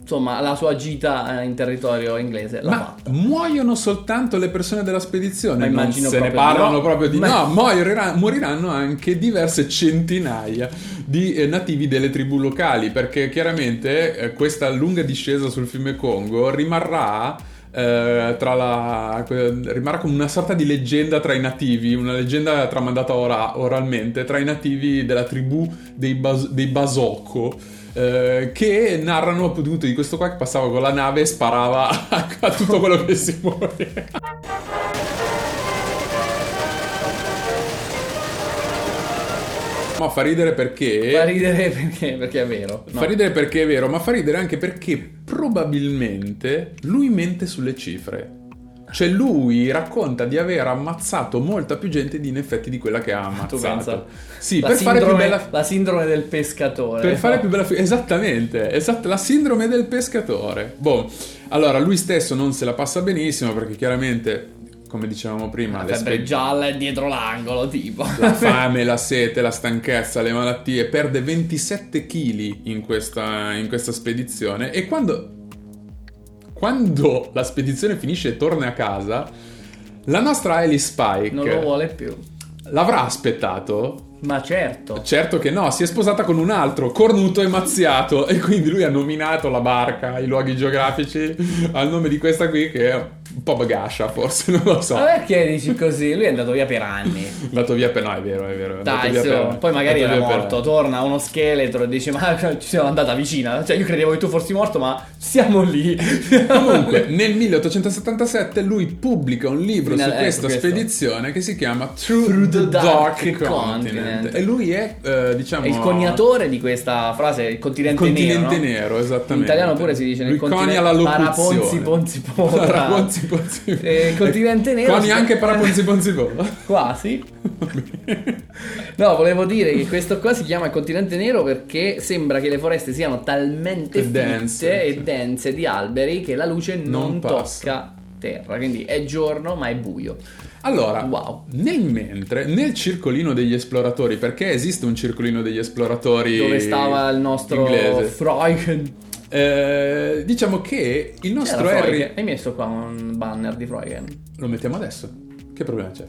insomma, la sua gita in territorio inglese l'ha Ma fatta. muoiono soltanto le persone della spedizione? Ma non se ne parlano no. proprio di... Ma... No, moriranno, moriranno anche diverse centinaia di eh, nativi delle tribù locali, perché chiaramente eh, questa lunga discesa sul fiume Congo rimarrà... Eh, la, rimarrà come una sorta di leggenda tra i nativi, una leggenda tramandata ora, oralmente tra i nativi della tribù dei, Bas- dei Basocco eh, che narrano appunto di questo qua che passava con la nave e sparava a, tutto quello che si muoveva. Ma fa ridere perché. Fa ridere perché, perché è vero. No. Fa ridere perché è vero, ma fa ridere anche perché probabilmente lui mente sulle cifre. Cioè lui racconta di aver ammazzato molta più gente di in effetti di quella che ha ammazzato. Sì, la per fare più bella la sindrome del pescatore. Per fare più bella fi- esattamente, esatto, la sindrome del pescatore. Boh. Allora, lui stesso non se la passa benissimo perché chiaramente come dicevamo prima, la febbre spe- gialla è dietro l'angolo, tipo. La fame, la sete, la stanchezza, le malattie. Perde 27 kg in questa, in questa spedizione e quando, quando la spedizione finisce e torna a casa, la nostra Alice Spike... Non lo vuole più. L'avrà aspettato ma certo. Certo che no, si è sposata con un altro, cornuto e mazziato, e quindi lui ha nominato la barca, i luoghi geografici, al nome di questa qui che un po' bagascia forse, non lo so. Ma perché dici così? Lui è andato via per anni. È andato via per... no, è vero, è vero. È Dai, so, per... poi magari era morto, per... torna uno scheletro e dice ma ci siamo andata vicina. Cioè io credevo che tu fossi morto ma siamo lì. Comunque nel 1877 lui pubblica un libro Fino su questa ecco spedizione che si chiama Through, Through the, Dark, Dark Continent. Continent. E lui è, eh, diciamo... È il coniatore di questa frase, il continente, il continente nero. nero, esattamente. In italiano pure si dice nel lui continente... Conia la Paraponzi, ponzi, ponzi. Paraponzi, ponzi. Eh, continente nero... Coni anche paraponzi, ponzi, ponzi. Quasi. no, volevo dire che questo qua si chiama il continente nero perché sembra che le foreste siano talmente fitte dense, e dense di alberi che la luce non, non tocca terra. Quindi è giorno ma è buio. Allora, wow. nel mentre, nel circolino degli esploratori, perché esiste un circolino degli esploratori dove stava il nostro inglese. Freuchen? Eh, diciamo che il nostro Harry... Hai messo qua un banner di Freuchen? Lo mettiamo adesso? Che problema c'è?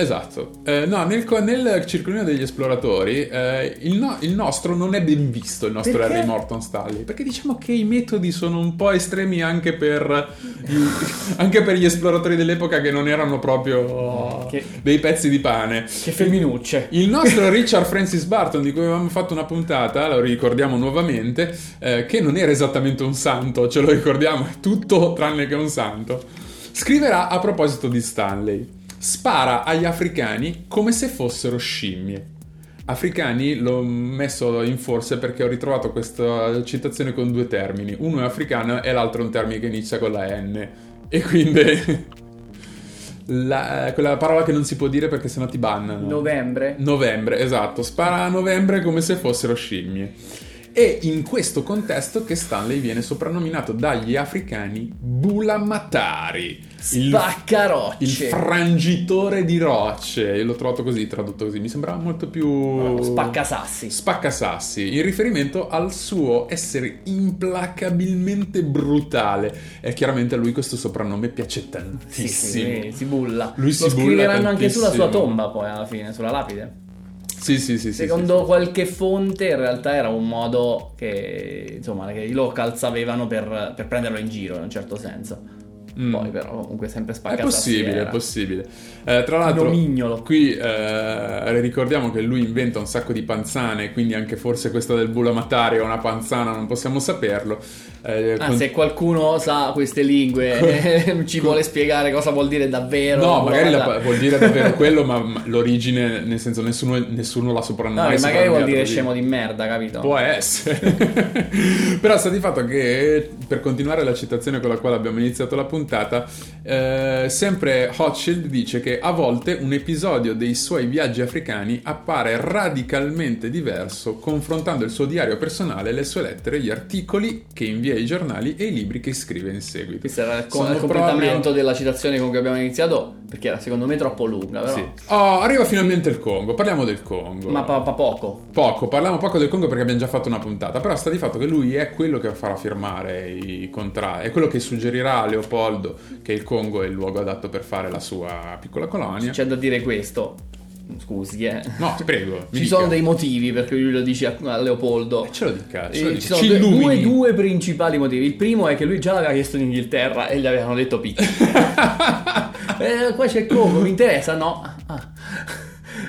Esatto, eh, no, nel, nel, circolino degli esploratori eh, il, no, il, nostro non è ben visto, il nostro perché? Harry Morton Stanley, perché diciamo che i metodi sono un po' estremi anche per, anche per gli esploratori dell'epoca che non erano proprio che, dei pezzi di pane. Che femminucce. Il nostro Richard Francis Barton, di cui avevamo fatto una puntata, lo ricordiamo nuovamente, eh, che non era esattamente un santo, ce lo ricordiamo, è tutto tranne che un santo, scriverà a proposito di Stanley spara agli africani come se fossero scimmie. Africani l'ho messo in forse perché ho ritrovato questa citazione con due termini. Uno è africano e l'altro è un termine che inizia con la N. E quindi... La, quella parola che non si può dire perché sennò ti bannano. Novembre. Novembre, esatto. Spara a novembre come se fossero scimmie. È in questo contesto che Stanley viene soprannominato dagli africani Bula Matari. Spaccarocce. Il, il frangitore di rocce. Io l'ho trovato così, tradotto così. Mi sembrava molto più... Oh, spaccasassi. Spaccasassi. In riferimento al suo essere implacabilmente brutale. E chiaramente a lui questo soprannome piace tantissimo. Sì, sì, si bulla. Lui si Lo bulla scriveranno anche sulla sua tomba poi alla fine, sulla lapide. Sì, sì, sì. Secondo sì, qualche fonte in realtà era un modo che, insomma, che i locals avevano per, per prenderlo in giro in un certo senso. Mm. Poi però comunque sempre spaccato. È possibile, è possibile. Eh, tra l'altro, Nomignolo. qui eh, ricordiamo che lui inventa un sacco di panzane, quindi anche forse questa del Bulamatari è una panzana, non possiamo saperlo. Eh, ah, con... se qualcuno sa queste lingue ci vuole spiegare cosa vuol dire davvero. No, magari la, vuol dire davvero quello, ma, ma, l'origine, nel senso, nessuno, nessuno la soprannominato. No, magari vuol dire scemo di merda, capito? Può essere. però sta di fatto che per continuare la citazione con la quale abbiamo iniziato la puntata, eh, sempre Hochschild dice che a volte un episodio dei suoi viaggi africani appare radicalmente diverso confrontando il suo diario personale, le sue lettere, gli articoli che invia ai giornali e i libri che scrive in seguito. Questo era il, il completamento proprio... della citazione con cui abbiamo iniziato, perché era secondo me troppo lunga. Però... Sì. Oh, arriva finalmente il Congo, parliamo del Congo. Ma pa- pa- poco. Poco, parliamo poco del Congo perché abbiamo già fatto una puntata, però sta di fatto che lui è quello che farà firmare i contratti, è quello che suggerirà a Leopoldo che il Congo è il luogo adatto per fare la sua piccola colonia. C'è da dire questo, Scusi, eh. No, prego. Ci sono dei motivi per cui lui lo dice a, Leopoldo. E ce lo dica. Ce lo dica. Ci sono due, due, due, principali motivi. Il primo è che lui già l'aveva chiesto in Inghilterra e gli avevano detto picchi. eh, qua c'è Congo, mi interessa? No. Ah.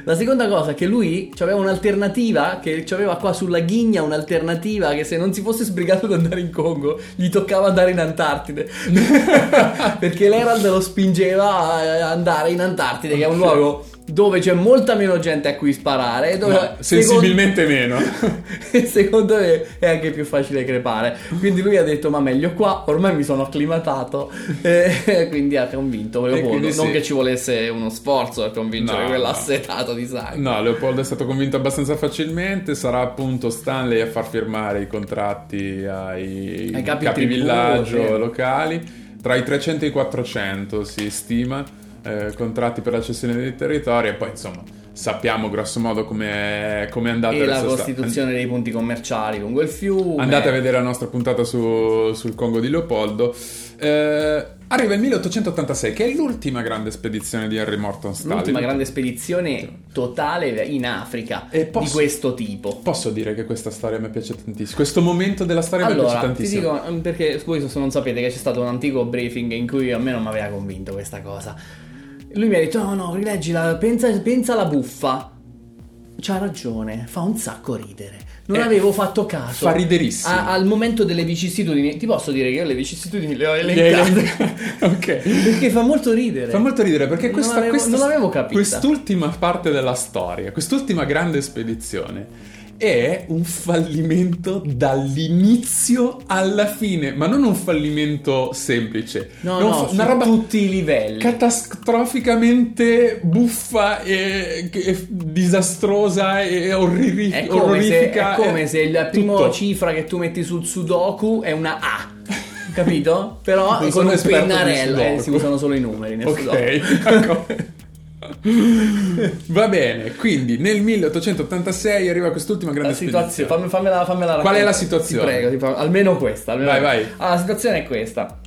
La seconda cosa è che lui aveva un'alternativa, che aveva qua sulla ghigna un'alternativa che se non si fosse sbrigato ad andare in Congo gli toccava andare in Antartide. Perché l'Herald lo spingeva a andare in Antartide, che è un luogo dove c'è molta meno gente a cui sparare. Dove, no, sensibilmente secondo, meno. secondo me è anche più facile crepare. Quindi lui ha detto: Ma meglio qua, ormai mi sono acclimatato. E quindi ha convinto Leopoldo. Non sì. che ci volesse uno sforzo per convincere no, quell'assetato no. di sangue. No, Leopoldo è stato convinto abbastanza facilmente. Sarà appunto Stanley a far firmare i contratti ai, ai capi, capi villaggio sì. locali tra i 300 e i 400 si stima, eh, contratti per la cessione dei territori e poi insomma sappiamo grosso modo come è andata e la costituzione sta... dei punti commerciali lungo il fiume. Andate a vedere la nostra puntata su, sul Congo di Leopoldo. Eh, arriva il 1886 che è l'ultima grande spedizione di Henry Morton Stalin. L'ultima grande spedizione totale in Africa posso, di questo tipo. posso dire che questa storia mi piace tantissimo? Questo momento della storia allora, mi piace tantissimo ti dico perché voi se non sapete che c'è stato un antico briefing in cui a me non mi aveva convinto questa cosa lui mi ha detto: No, no, rileggila, pensa, pensa alla buffa. C'ha ragione, fa un sacco ridere. Non eh, avevo fatto caso. Fa riderissimo. A, al momento delle vicissitudini, ti posso dire che io le vicissitudini le ho elencate. ok. Perché fa molto ridere. Fa molto ridere perché questa, non avevo, questa, non l'avevo capito. Quest'ultima parte della storia, quest'ultima grande spedizione è un fallimento dall'inizio alla fine, ma non un fallimento semplice. No, no, fa- una roba tutti i livelli. Catastroficamente buffa e, e disastrosa e orrorifica. È come, se, è come se la prima cifra che tu metti sul Sudoku è una A. Capito? Però con un pennarello eh, si usano solo i numeri Ok. Va bene, quindi nel 1886 arriva quest'ultima grande la situazione. Fammi, fammela, fammela Qual è la situazione? Ti prego, ti prego, almeno questa. Almeno vai, vai. Allora, la situazione è questa.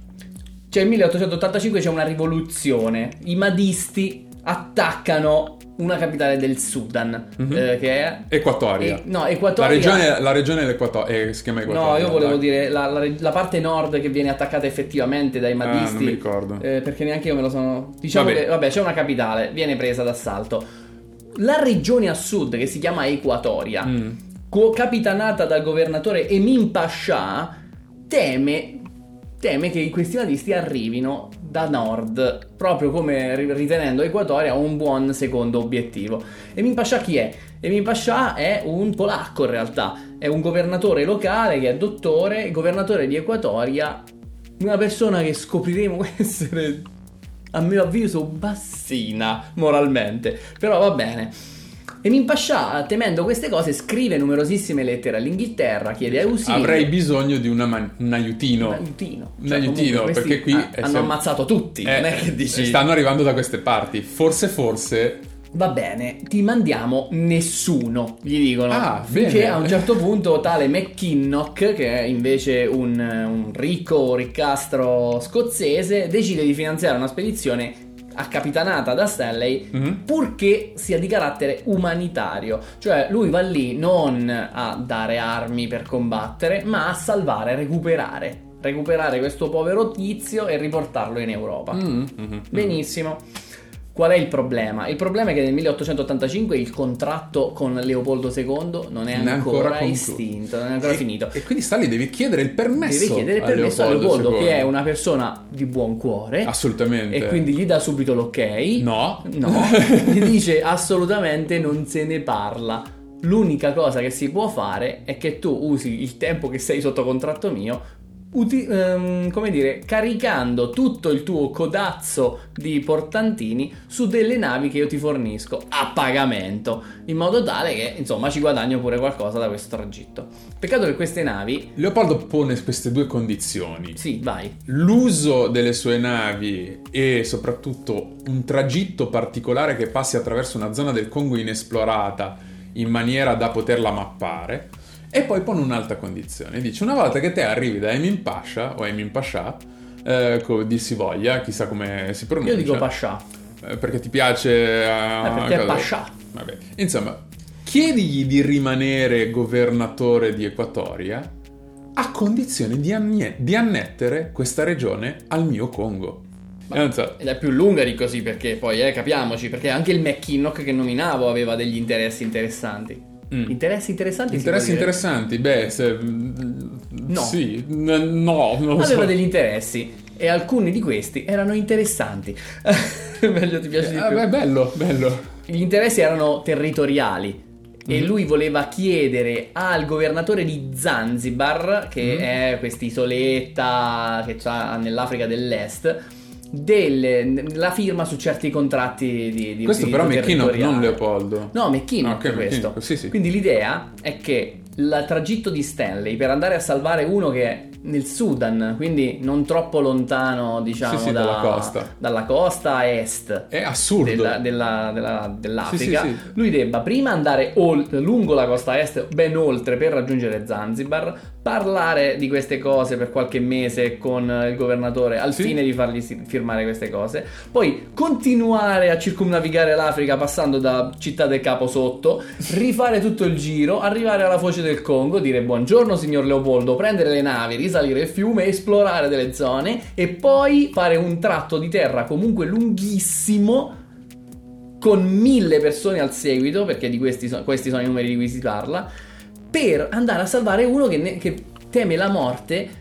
Cioè, nel 1885 c'è una rivoluzione. I madisti attaccano una capitale del Sudan, mm-hmm. eh, che è... Equatoria. E, no, Equatoria... La regione, la regione dell'Equatoria, eh, si chiama Equatoria. No, io volevo dai. dire la, la, la, parte nord che viene attaccata effettivamente dai madisti. Ah, non mi ricordo. Eh, perché neanche io me lo sono... Diciamo vabbè. che, vabbè, c'è una capitale, viene presa d'assalto. La regione a sud, che si chiama Equatoria, mm. capitanata dal governatore Emin Pasha, teme teme che questi nazisti arrivino da nord, proprio come ritenendo Equatoria un buon secondo obiettivo. Emin Pasha chi è? Emin Pasha è un polacco in realtà, è un governatore locale che è dottore, governatore di Equatoria, una persona che scopriremo essere a mio avviso bassina moralmente, però va bene. Emin Pasha, temendo queste cose, scrive numerosissime lettere all'Inghilterra, chiede ausilio. Avrei bisogno di man- un aiutino. Un aiutino. Un cioè, aiutino, perché qui... Ha, hanno sem- ammazzato tutti, eh, non è che dici... Stanno arrivando da queste parti. Forse, forse... Va bene, ti mandiamo nessuno, gli dicono. Ah, bene. a un certo punto tale McKinnock, che è invece un, un ricco riccastro scozzese, decide di finanziare una spedizione accapitanata da Stanley mm-hmm. purché sia di carattere umanitario cioè lui va lì non a dare armi per combattere ma a salvare, recuperare recuperare questo povero tizio e riportarlo in Europa mm-hmm. benissimo Qual è il problema? Il problema è che nel 1885 il contratto con Leopoldo II non è, non ancora, ancora estinto, non è ancora e, finito. E quindi Stalin devi chiedere il permesso. Devi chiedere il permesso a Leopoldo, Leopoldo che è una persona di buon cuore. Assolutamente. E quindi gli dà subito l'ok. No. No. gli dice assolutamente non se ne parla. L'unica cosa che si può fare è che tu usi il tempo che sei sotto contratto mio uti- um, come dire, caricando tutto il tuo codazzo di portantini su delle navi che io ti fornisco a pagamento, in modo tale che insomma ci guadagno pure qualcosa da questo tragitto. Peccato che queste navi... Leopoldo pone queste due condizioni. Sì, vai. L'uso delle sue navi e soprattutto un tragitto particolare che passi attraverso una zona del Congo inesplorata in maniera da poterla mappare e poi pone un'altra condizione. Dice, una volta che te arrivi da Emin Pasha, o Emin Pasha, eh, dir si voglia, chissà come si pronuncia. Io dico Pasha. Eh, perché ti piace... Uh, eh, perché è Pasha. Vabbè. Insomma, chiedigli di rimanere governatore di Equatoria a condizione di, annie- di annettere questa regione al mio Congo. So. Ed è più lunga di così perché poi, eh, capiamoci, perché anche il McKinnock che nominavo aveva degli interessi interessanti. Mm. Interessi interessanti? Interessi interessanti? Beh, se... no. Sì, no, non Aveva so. degli interessi e alcuni di questi erano interessanti. Meglio ti piace di eh, più. Beh, bello, bello. Gli interessi erano territoriali. E mm lui voleva chiedere al governatore di Zanzibar, che mm è quest'isoletta che c'ha nell'Africa dell'Est, della firma su certi contratti di, di Questo però McKinnon, non Leopoldo. No, McKinnon ah, okay, questo. Sì, sì. Quindi l'idea è che il tragitto di Stanley per andare a salvare uno che nel Sudan, quindi non troppo lontano, diciamo, sì, sì, da, dalla, costa. dalla costa est. È assurdo. Della, della, della, dell'Africa. Sì, Lui debba prima andare ol- lungo la costa est, ben oltre, per raggiungere Zanzibar, parlare di queste cose per qualche mese con il governatore al fine di fargli firmare queste cose, poi continuare a circumnavigare l'Africa passando da Città del Capo sotto, rifare tutto il giro, arrivare alla foce del Congo, dire buongiorno signor Leopoldo, prendere le navi, risalire il fiume, esplorare delle zone e poi fare un tratto di terra comunque lunghissimo con mille persone al seguito, perché di questi, so- questi sono i numeri di cui si parla, per andare a salvare uno che, ne- che teme la morte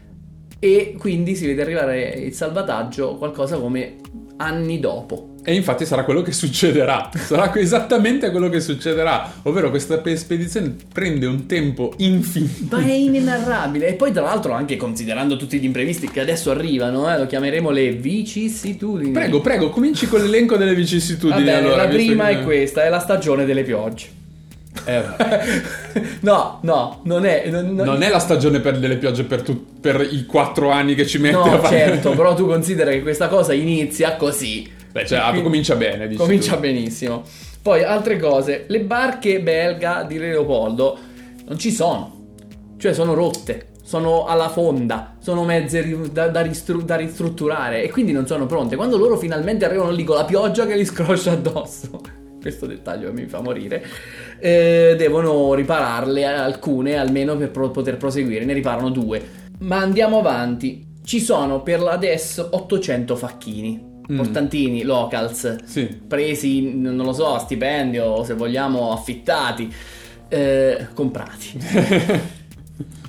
e quindi si vede arrivare il salvataggio qualcosa come anni dopo. E infatti sarà quello che succederà, sarà esattamente quello che succederà, ovvero questa spedizione prende un tempo infinito. Ma è inenarrabile, e poi tra l'altro anche considerando tutti gli imprevisti che adesso arrivano, eh, lo chiameremo le vicissitudini. Prego, prego, cominci con l'elenco delle vicissitudini. Vabbè, allora, la prima è questa, è la stagione delle piogge. Eh, no, no, non è. Non, non... non, è la stagione per delle piogge per, tu, per i quattro anni che ci metti no, a fare. Certo, però tu considera che questa cosa inizia così. Beh, cioè, Quindi, comincia bene. Comincia tu. benissimo. Poi altre cose, le barche belga di Leopoldo non ci sono. Cioè sono rotte, sono alla fonda, sono mezze da, da, ristru- da ristrutturare e quindi non sono pronte. Quando loro finalmente arrivano lì con la pioggia che li scroscia addosso, questo dettaglio mi fa morire, eh, devono ripararle alcune almeno per pro- poter proseguire, ne riparano due. Ma andiamo avanti, ci sono per adesso 800 facchini mm. portantini, locals, sì. presi, non lo so, a stipendio o se vogliamo affittati, eh, comprati.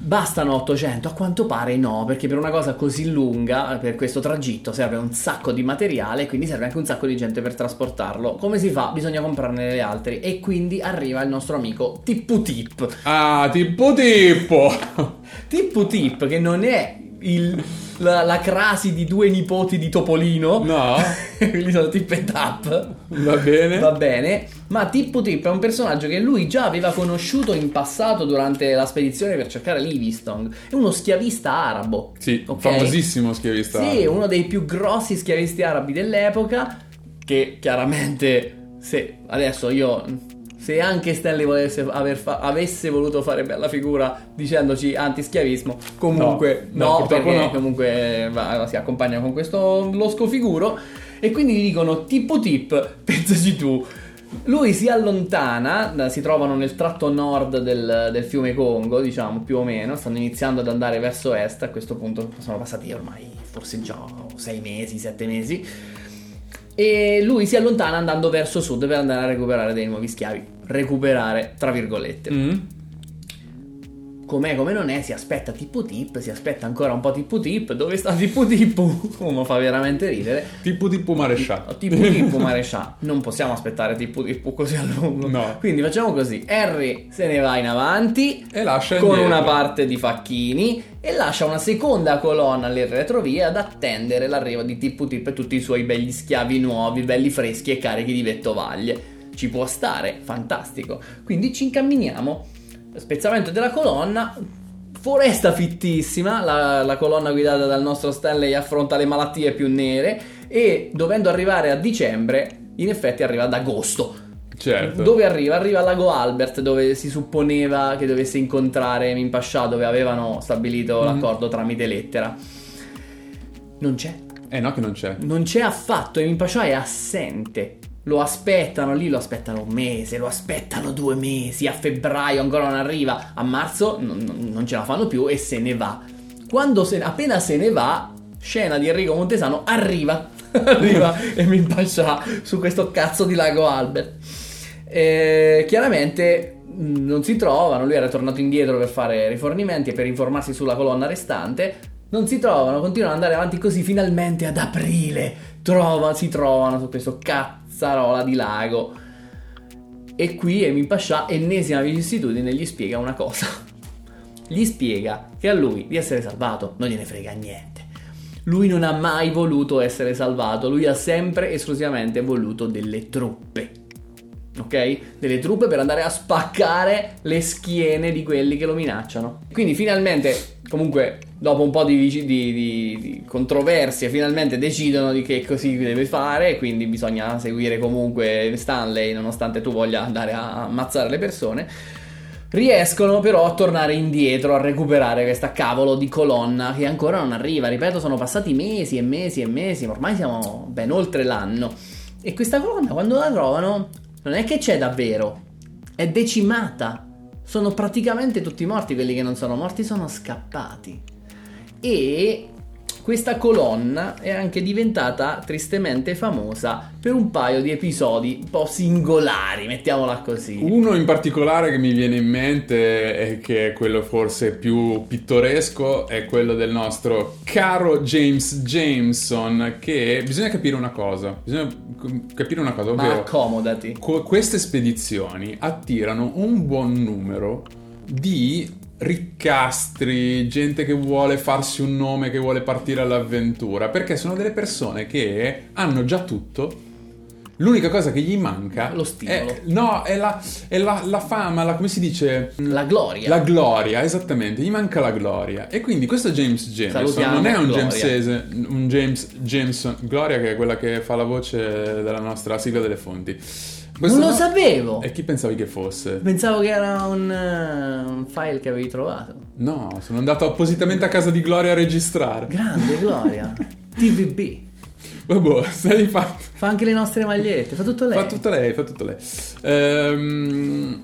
Bastano 800? A quanto pare no, perché per una cosa così lunga, per questo tragitto, serve un sacco di materiale, quindi serve anche un sacco di gente per trasportarlo. Come si fa? Bisogna comprarne le altre. E quindi arriva il nostro amico Tippu Tip. Ah, Tippu Tippo! Tippu Tip, che non è il la, la, crasi di due nipoti di Topolino. No. Quindi sono Tip e Tap. Va bene. Va bene. Ma Tippo Tip è un personaggio che lui già aveva conosciuto in passato durante la spedizione per cercare Livingstone. È uno schiavista arabo. Sì, okay? famosissimo schiavista sì, arabo. Sì, uno dei più grossi schiavisti arabi dell'epoca. Che chiaramente, se adesso io se anche Stanley volesse fa- avesse voluto fare bella figura dicendoci antischiavismo, comunque no, no perché no. comunque va, si accompagna con questo losco figuro e quindi gli dicono tipo tip, pensaci tu. Lui si allontana, si trovano nel tratto nord del, del, fiume Congo, diciamo più o meno, stanno iniziando ad andare verso est, a questo punto sono passati ormai forse già sei mesi, sette mesi e lui si allontana andando verso sud per andare a recuperare dei nuovi schiavi. Recuperare, tra virgolette. Mm com'è come non è, si aspetta tipo tip, si aspetta ancora un po' tipo tip, dove sta tipo tip? Uno fa veramente ridere. Tipo tipo marescià. Tipo tipo marescià. Non possiamo aspettare tipo tipo così a lungo. No. Quindi facciamo così, Harry se ne va in avanti e lascia con indietro. una parte di facchini e lascia una seconda colonna alle retrovie ad attendere l'arrivo di Tippu Tip e tutti i suoi begli schiavi nuovi, belli freschi e carichi di vettovaglie. Ci può stare, fantastico. Quindi ci incamminiamo spezzamento della colonna. Foresta fittissima, la, la, colonna guidata dal nostro Stanley affronta le malattie più nere e dovendo arrivare a dicembre, in effetti arriva ad agosto. Certo. Dove arriva? Arriva al lago Albert dove si supponeva che dovesse incontrare Mimpascià dove avevano stabilito mm. l'accordo tramite lettera. Non c'è. Eh no che non c'è. Non c'è affatto e Mimpascià è assente lo aspettano lì, lo aspettano un mese, lo aspettano due mesi, a febbraio ancora non arriva, a marzo non, non ce la fanno più e se ne va. Quando se, appena se ne va, scena di Enrico Montesano, arriva, arriva e mi impaccia su questo cazzo di lago Albert. E, chiaramente non si trovano, lui era tornato indietro per fare rifornimenti e per informarsi sulla colonna restante, non si trovano, continuano ad andare avanti così, finalmente ad aprile trova, si trovano su questo cazzo cazzarola di lago. E qui Emin Pascià, ennesima vicissitudine, gli spiega una cosa. Gli spiega che a lui di essere salvato non gliene frega niente. Lui non ha mai voluto essere salvato, lui ha sempre esclusivamente voluto delle truppe. Ok? Delle truppe per andare a spaccare le schiene di quelli che lo minacciano. Quindi finalmente, comunque, dopo un po' di, di, di, di controversie, finalmente decidono di che così deve fare, quindi bisogna seguire comunque Stanley, nonostante tu voglia andare a ammazzare le persone. Riescono però a tornare indietro a recuperare questa cavolo di colonna che ancora non arriva. Ripeto, sono passati mesi e mesi e mesi, ormai siamo ben oltre l'anno. E questa colonna quando la trovano non è che c'è davvero, è decimata. Sono praticamente tutti morti, quelli che non sono morti sono scappati. E questa colonna è anche diventata tristemente famosa per un paio di episodi un po' singolari, mettiamola così. Uno in particolare che mi viene in mente e che è quello forse più pittoresco è quello del nostro caro James Jameson che bisogna capire una cosa, bisogna capire una cosa, ovvero Ma accomodati. queste spedizioni attirano un buon numero di riccastri, gente che vuole farsi un nome, che vuole partire all'avventura, perché sono delle persone che hanno già tutto. L'unica cosa che gli manca lo stimolo. È, no, è, la, è la, la, fama, la, come si dice? La gloria. La gloria, esattamente. Gli manca la gloria. E quindi questo James Jameson non è un James, un James Jameson. Gloria, che è quella che fa la voce della nostra sigla delle fonti questo non lo no... sapevo. E chi pensavi che fosse? Pensavo che era un, uh, un, file che avevi trovato. No, sono andato appositamente a casa di Gloria a registrare. Grande Gloria. TVB. Vabbè, stai fa... Fa anche le nostre magliette, fa tutto lei. Fa tutto lei, fa tutto lei. Ehm,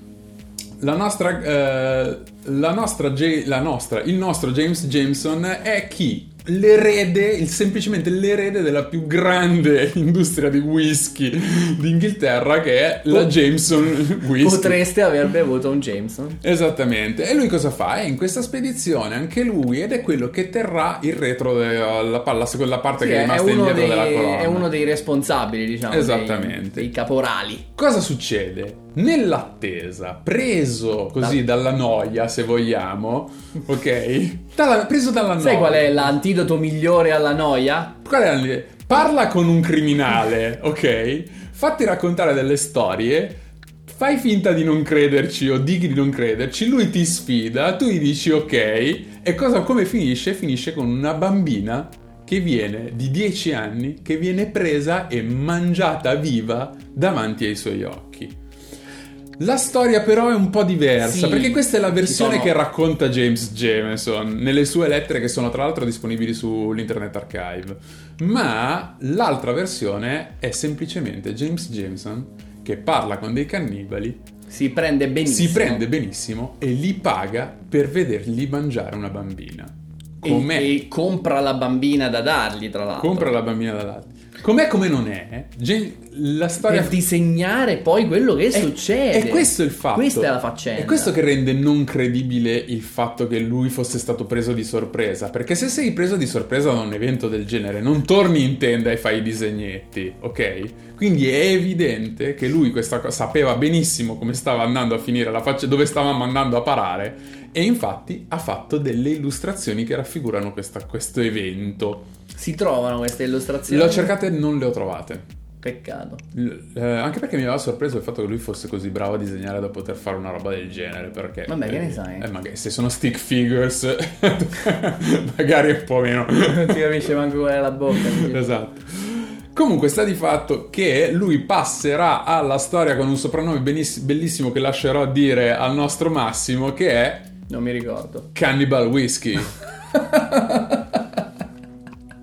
la nostra, eh, la nostra, J- la nostra, il nostro James Jameson è chi? l'erede, il, semplicemente l'erede della più grande industria di whisky d'Inghilterra che è la Jameson Whisky. Potreste aver bevuto un Jameson. Esattamente. E lui cosa fa? È in questa spedizione anche lui ed è quello che terrà il retro della palla, quella parte sì, che è rimasta indietro dei, della colonna. È uno dei responsabili, diciamo. Esattamente. Dei, dei caporali. Cosa succede? Nell'attesa, preso così da... dalla noia, se vogliamo, ok? Dalla, preso dalla noia. Sai qual è l'antidoto migliore alla noia? Qual è? Parla con un criminale, ok? Fatti raccontare delle storie, fai finta di non crederci o dighi di non crederci, lui ti sfida, tu gli dici ok, e cosa, come finisce? Finisce con una bambina che viene di 10 anni, che viene presa e mangiata viva davanti ai suoi occhi. La storia però è un po' diversa, sì, perché questa è la versione sono... che racconta James Jameson nelle sue lettere che sono tra l'altro disponibili sull'Internet Archive. Ma l'altra versione è semplicemente James Jameson che parla con dei cannibali. Si prende benissimo. Si prende benissimo e li paga per vedergli mangiare una bambina. Com'è? E, e compra la bambina da dargli, tra l'altro. Compra la bambina da dargli. Com'è come non è, la storia... Per disegnare poi quello che è, succede. E questo è il fatto. Questa è la faccenda. È questo che rende non credibile il fatto che lui fosse stato preso di sorpresa. Perché se sei preso di sorpresa da un evento del genere, non torni in tenda e fai i disegnetti, ok? Quindi è evidente che lui questa cosa sapeva benissimo come stava andando a finire la faccia, dove stavamo andando a parare. E infatti ha fatto delle illustrazioni che raffigurano questa, questo evento si trovano queste illustrazioni? Le ho cercate e non le ho trovate. Peccato. L- eh, anche perché mi aveva sorpreso il fatto che lui fosse così bravo a disegnare da poter fare una roba del genere. Perché. Vabbè, eh, che ne sai? Eh, magari se sono stick figures, magari un po' meno. non si capisce manco qual è la bocca. esatto. Comunque sta di fatto che lui passerà alla storia con un soprannome beniss- bellissimo che lascerò dire al nostro Massimo che è... Non mi ricordo. Cannibal Whiskey.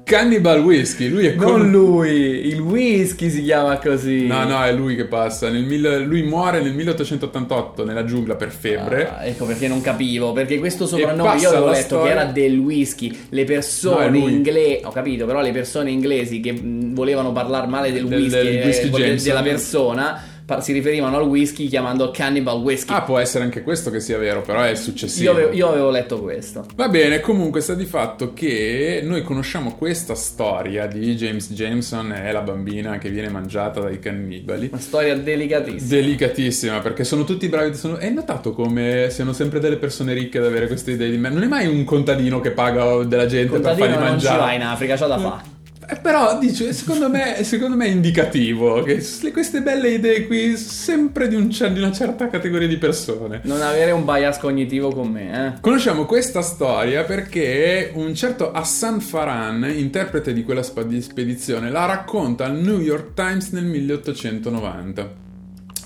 Cannibal Whisky, lui è Non con... lui, il whisky si chiama così. No, no, è lui che passa. Mille... Lui muore nel 1888 nella giungla per febbre. Ah, ecco perché non capivo. Perché questo soprannome io avevo letto storia... che era del whisky. Le persone no, inglesi, ho capito, però le persone inglesi che volevano parlare male del whisky, del, del whisky eh, della persona si riferivano al whisky chiamando Cannibal Whisky. Ah, può essere anche questo che sia vero, però è successivo. Io avevo, io avevo letto questo. Va bene, comunque sta di fatto che noi conosciamo questa storia di James Jameson e la bambina che viene mangiata dai cannibali. Una storia delicatissima. Delicatissima, perché sono tutti bravi. Sono... Hai notato come siano sempre delle persone ricche ad avere queste idee di me? Non è mai un contadino che paga della gente per fargli mangiare. Non ci va in Africa, c'ha da fare. Però dice, secondo me, secondo me, è indicativo che queste belle idee qui sempre di, un, di, una certa categoria di persone. Non avere un bias cognitivo con me, eh. Conosciamo questa storia perché un certo Hassan Faran, interprete di quella spedizione, la racconta al New York Times nel 1890.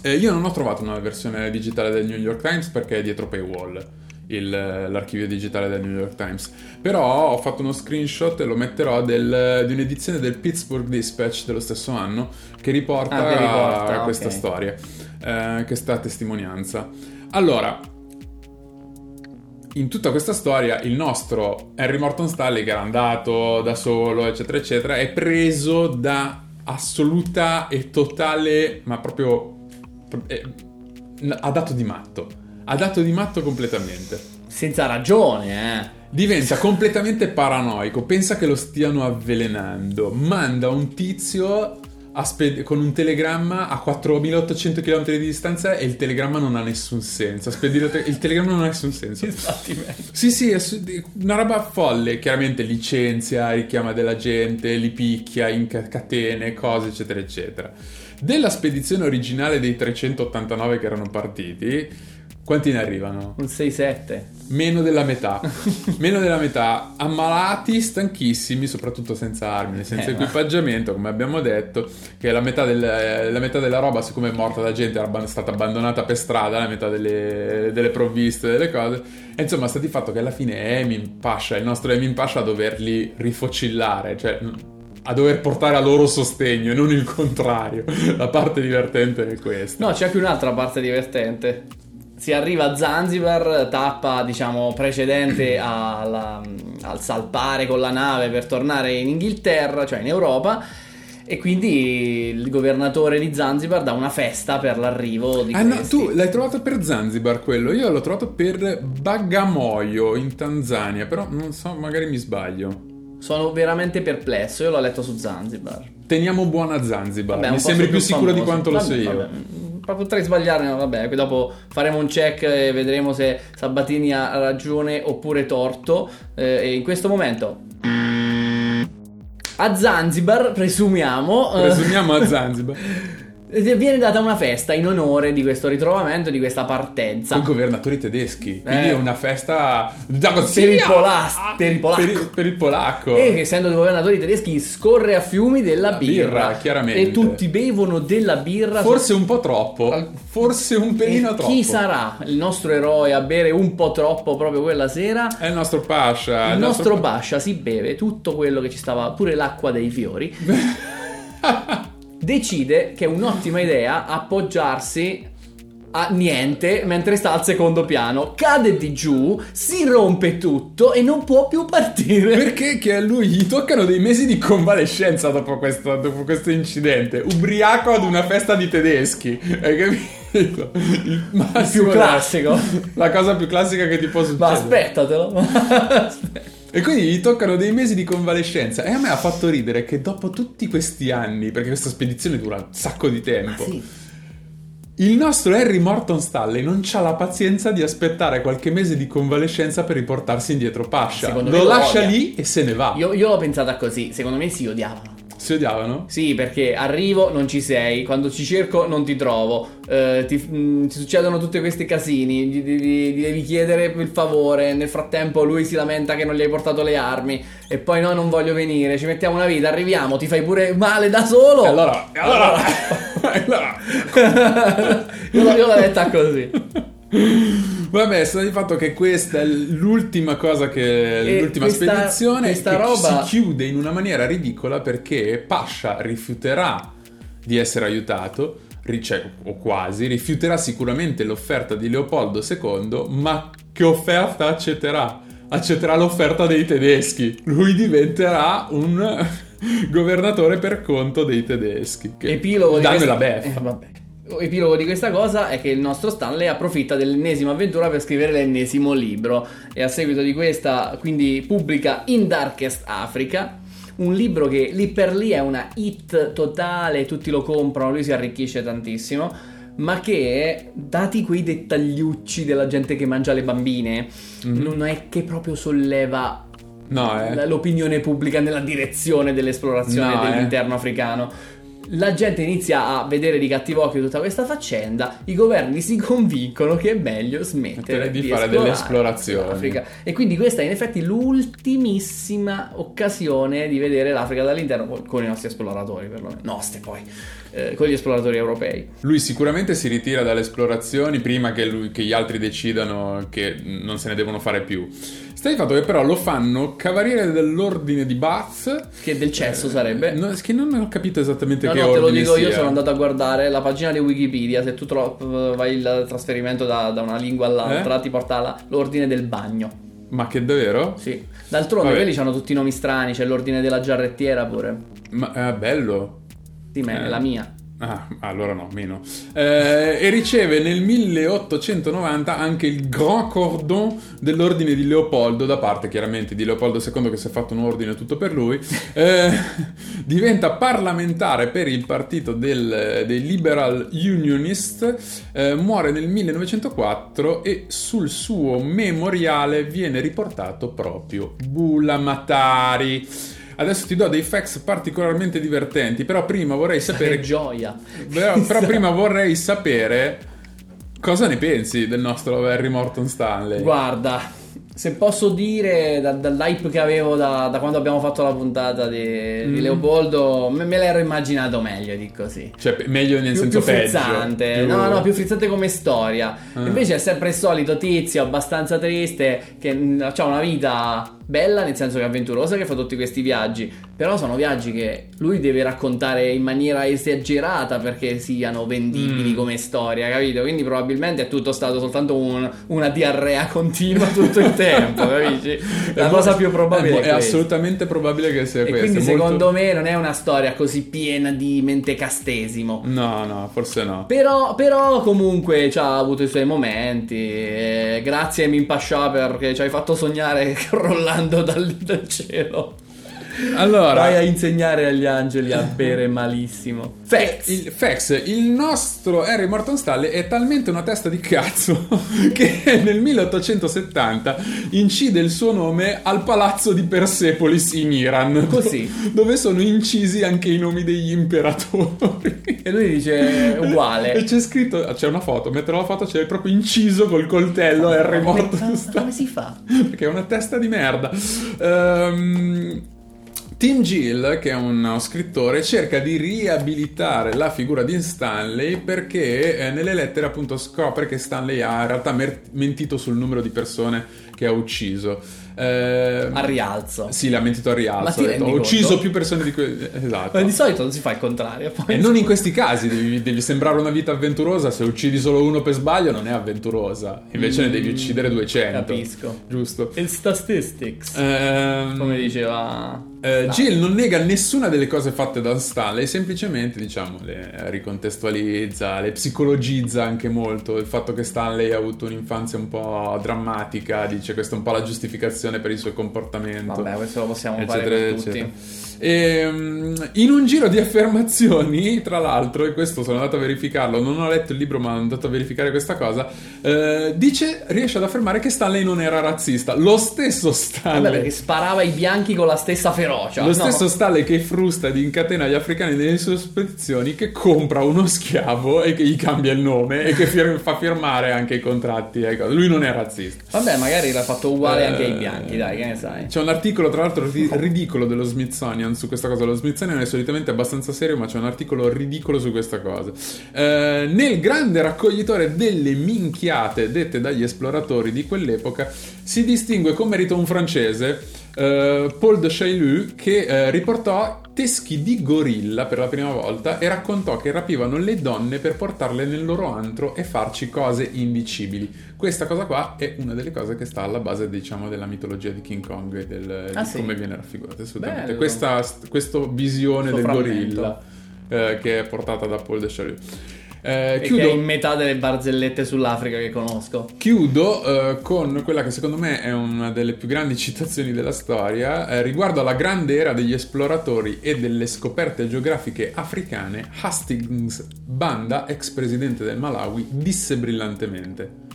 Eh, io non ho trovato una versione digitale del New York Times perché è dietro paywall il, l'archivio digitale del New York Times. Però ho fatto uno screenshot e lo metterò del, di un'edizione del Pittsburgh Dispatch dello stesso anno che riporta, ah, che riporta questa okay. storia, eh, questa testimonianza. Allora, in tutta questa storia il nostro Henry Morton Stanley che era andato da solo eccetera eccetera è preso da assoluta e totale ma proprio eh, ha dato di matto ha dato di matto completamente. Senza ragione, eh. Diventa completamente paranoico, pensa che lo stiano avvelenando, manda un tizio sped- con un telegramma a 4800 km di distanza e il telegramma non ha nessun senso. Te- il telegramma non ha nessun senso. sì, sì, è una roba folle. Chiaramente licenzia, richiama della gente, li picchia in catene, cose, eccetera, eccetera. Della spedizione originale dei 389 che erano partiti, quanti ne arrivano? Un 6-7. Meno della metà. Meno della metà. Ammalati, stanchissimi, soprattutto senza armi, senza eh, equipaggiamento, come abbiamo detto, che la metà, del, la metà, della roba, siccome è morta la gente, era stata abbandonata per strada, la metà delle, delle provviste, delle cose. E insomma, sta di fatto che alla fine Emin Pasha, il nostro Emin Pasha, a doverli rifocillare, cioè a dover portare a loro sostegno e non il contrario. La parte divertente è questa. No, c'è anche un'altra parte divertente si arriva a Zanzibar, tappa diciamo precedente alla, al salpare con la nave per tornare in Inghilterra, cioè in Europa. E quindi il governatore di Zanzibar dà una festa per l'arrivo di ah, questi. no, tu l'hai trovato per Zanzibar quello, io l'ho trovato per Bagamoyo in Tanzania, però non so, magari mi sbaglio. Sono veramente perplesso, io l'ho letto su Zanzibar. Teniamo buona Zanzibar, vabbè, mi sembri più, più sicuro di quanto vabbè, lo so io. Vabbè potrei sbagliare, no, vabbè, dopo faremo un check e vedremo se Sabatini ha ragione oppure torto. Eh, e in questo momento a Zanzibar, presumiamo. Presumiamo a Zanzibar. Viene data una festa in onore di questo ritrovamento, di questa partenza. Con governatori tedeschi. Quindi eh. è una festa per il, polas- per, il polacco. Per il, per il polacco. E essendo dei governatori tedeschi scorre a fiumi della birra. birra. chiaramente. E tutti bevono della birra. Forse un po' troppo. Forse un pelino e troppo. Chi sarà il nostro eroe a bere un po' troppo proprio quella sera? È il nostro Pasha. Il, il nostro, nostro Pasha si beve tutto quello che ci stava, pure l'acqua dei fiori. decide che è un'ottima idea appoggiarsi a niente mentre sta al secondo piano, cade di giù, si rompe tutto e non può più partire. Perché che a lui gli toccano dei mesi di convalescenza dopo questo, dopo questo incidente, ubriaco ad una festa di tedeschi, hai capito? Il, Il più classico. La cosa più classica che ti può succedere. Ma aspettatelo. Aspetta. E quindi gli toccano dei mesi di convalescenza. E a me ha fatto ridere che dopo tutti questi anni, perché questa spedizione dura un sacco di tempo. Sì. Il nostro Harry Morton Stanley non ha la pazienza di aspettare qualche mese di convalescenza per riportarsi indietro Pasha. Lo, lo lascia lì e se ne va. Io, io l'ho pensata così, secondo me si odiavano. Si odiavano? Sì, perché arrivo, non ci sei, quando ci cerco non ti trovo, eh, ti, mh, mm, ti, succedono tutti questi casini, gli, gli, gli, devi chiedere il favore, nel frattempo lui si lamenta che non gli hai portato le armi. E poi no, non voglio venire, ci mettiamo una vita, arriviamo, ti fai pure male da solo. E allora, e allora, allora. io, io l'ho detta così. Vabbè, sta di fatto che questa è l'ultima cosa che. E l'ultima questa, spedizione questa roba... si chiude in una maniera ridicola perché Pasha rifiuterà di essere aiutato. Cioè, o quasi, rifiuterà sicuramente l'offerta di Leopoldo II, ma che offerta accetterà? Accetterà l'offerta dei tedeschi. Lui diventerà un governatore per conto dei tedeschi. Che Epilogo danno questa... la beffa. Eh, epilogo di questa cosa è che il nostro Stanley approfitta dell'ennesima avventura per scrivere l'ennesimo libro e a seguito di questa quindi pubblica In Darkest Africa un libro che lì per lì è una hit totale, tutti lo comprano, lui si arricchisce tantissimo, ma che, dati quei dettagliucci della gente che mangia le bambine, mm-hmm. non è che proprio solleva no, eh. l'opinione pubblica nella direzione dell'esplorazione no, dell'interno eh. africano la gente inizia a vedere di cattivo occhio tutta questa faccenda, i governi si convincono che è meglio smettere di, di fare delle esplorazioni. E quindi questa è in effetti l'ultimissima occasione di vedere l'Africa dall'interno con i nostri esploratori, perlomeno. Nostri poi eh, con gli esploratori europei. Lui sicuramente si ritira dalle esplorazioni prima che, lui, che, gli altri decidano che non se ne devono fare più. Sta di fatto che però lo fanno cavaliere dell'ordine di Bath. Che del cesso eh, sarebbe? No, che non ho capito esattamente no, che no, ordine te lo dico, sia. io sono andato a guardare la pagina di Wikipedia, se tu tro- vai il trasferimento da, da una lingua all'altra eh? ti porta l'ordine del bagno. Ma che davvero? Sì. D'altronde quelli hanno tutti i nomi strani, c'è l'ordine della giarrettiera pure. Ma è bello. Sì, ma è la mia. Ah, allora no, meno. Eh, e riceve nel 1890 anche il Grand Cordon dell'ordine di Leopoldo, da parte chiaramente di Leopoldo II che si è fatto un ordine tutto per lui. Eh, diventa parlamentare per il partito del, dei Liberal Unionist, eh, muore nel 1904 e sul suo memoriale viene riportato proprio Bula Matari. Adesso ti do dei facts particolarmente divertenti, però prima vorrei sapere... Che gioia! Però, però prima vorrei sapere cosa ne pensi del nostro Harry Morton Stanley. Guarda, se posso dire da, dall'hype che avevo da, da, quando abbiamo fatto la puntata di, mm. di Leopoldo, me, me, l'ero immaginato meglio di così. Cioè, meglio nel più, senso più frizzante. Più... No, no, più frizzante come storia. Ah. Invece è sempre il solito tizio abbastanza triste che mm, ha una vita bella nel senso che avventurosa che fa tutti questi viaggi però sono viaggi che lui deve raccontare in maniera esagerata perché siano vendibili mm. come storia capito? Quindi probabilmente è tutto stato soltanto un, una diarrea continua tutto il tempo capisci? La è cosa più probabile è, è, è assolutamente probabile che sia e questo quindi secondo me non è una storia così piena di mentecastesimo no no forse no. Però, però comunque ha avuto i suoi momenti grazie a Min Pasha perché ci hai fatto sognare rollando volando dal, dal cielo. Allora, vai a insegnare agli angeli a bere malissimo. Fax. Il, fax, il nostro Harry Morton Stanley è talmente una testa di cazzo che nel 1870 incide il suo nome al palazzo di Persepolis in Iran. Così. Dove sono incisi anche i nomi degli imperatori. E lui dice uguale. E c'è scritto, c'è una foto, metterò la foto, c'è proprio inciso col coltello Harry Morton Stanley. Come si fa? Perché è una testa di merda. Ehm... Um, Tim Gill, che è uno scrittore, cerca di riabilitare la figura di Stanley perché eh, nelle lettere appunto scopre che Stanley ha in realtà mer- mentito sul numero di persone che ha ucciso. Eh, a rialzo. Sì, l'ha mentito a rialzo. Detto, ho ucciso più persone di que... Esatto. Ma di solito non si fa il contrario. E non in questi casi, devi, devi, sembrare una vita avventurosa. Se uccidi solo uno per sbaglio non è avventurosa. Invece mm, ne devi mm, uccidere 200. Capisco. Giusto. Il statistics. Um, come diceva... Uh, Jill non nega nessuna delle cose fatte da Stanley, semplicemente diciamo le ricontestualizza, le psicologizza anche molto. Il fatto che Stanley ha avuto un'infanzia un po' drammatica, dice questa è un po' la giustificazione per il suo comportamento. Vabbè, questo lo possiamo eccetera, fare per eccetera. E, ehm, in un giro di affermazioni, tra l'altro, e questo sono andato a verificarlo, non ho letto il libro ma sono andato a verificare questa cosa, eh, dice, riesce ad affermare che Stanley non era razzista. Lo stesso Stanley... Vabbè, perché sparava ai bianchi con la stessa ferocia. Lo no. stesso Stanley che frusta ed incatena gli africani nelle sue spedizioni, che compra uno schiavo e che gli cambia il nome e che fir- fa firmare anche i contratti. Ecco. Lui non è razzista. Vabbè, magari l'ha fatto uguale eh, anche ai bianchi, dai, che ne sai. C'è un articolo, tra l'altro, ridicolo dello Smithsonian Smithsonian su questa cosa. Lo Smithsonian è solitamente abbastanza serio, ma c'è un articolo ridicolo su questa cosa. Eh, nel grande raccoglitore delle minchiate dette dagli esploratori di quell'epoca si distingue con merito un francese. Uh, Paul de Chaillu che uh, riportò teschi di gorilla per la prima volta e raccontò che rapivano le donne per portarle nel loro antro e farci cose indicibili. Questa cosa qua è una delle cose che sta alla base, diciamo, della mitologia di King Kong e del, ah, di sì? come viene raffigurata. Assolutamente. Questa, visione del gorilla eh, che è portata da Paul de Chaillu. Eh, chiudo, in metà delle barzellette sull'Africa che conosco. Chiudo eh, con quella che secondo me è una delle più grandi citazioni della storia. Eh, riguardo alla grande era degli esploratori e delle scoperte geografiche africane, Hastings Banda, ex presidente del Malawi, disse brillantemente: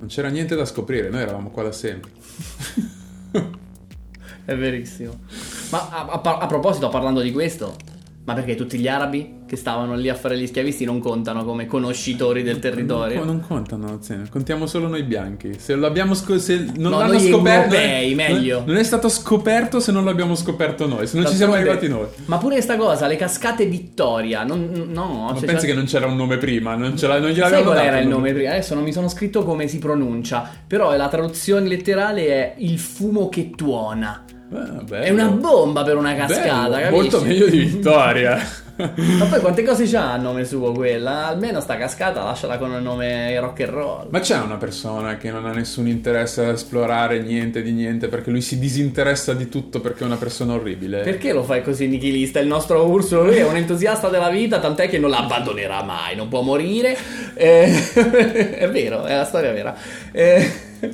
Non c'era niente da scoprire, noi eravamo qua da sempre. È verissimo. Ma a, a, a proposito, parlando di questo, ma perché tutti gli arabi che stavano lì a fare gli schiavisti non contano come conoscitori del territorio? Non, non contano, sì, contiamo solo noi bianchi. Se l'abbiamo sc- se non no, l'hanno scoperto, europei, meglio. Non è stato scoperto se non l'abbiamo scoperto noi, se non ci siamo arrivati noi. Ma pure questa cosa, le cascate Vittoria, non, no, Ma cioè, pensi cioè... che non c'era un nome prima? Non, ce non gliel'avevano Sai qual era il nome prima? Adesso non mi sono scritto come si pronuncia, però la traduzione letterale è il fumo che tuona. Eh, è una bomba per una cascata, bello, Molto meglio di Vittoria. Ma poi quante cose c'ha il nome suo quella? Almeno sta cascata lasciala con il nome rock and roll. Ma c'è una persona che non ha nessun interesse ad esplorare niente di niente perché lui si disinteressa di tutto perché è una persona orribile. Perché lo fai così nichilista? Il nostro Ursulo, lui è un entusiasta della vita, tant'è che non la abbandonerà mai, non può morire. Eh, è vero, è la storia vera. Eh,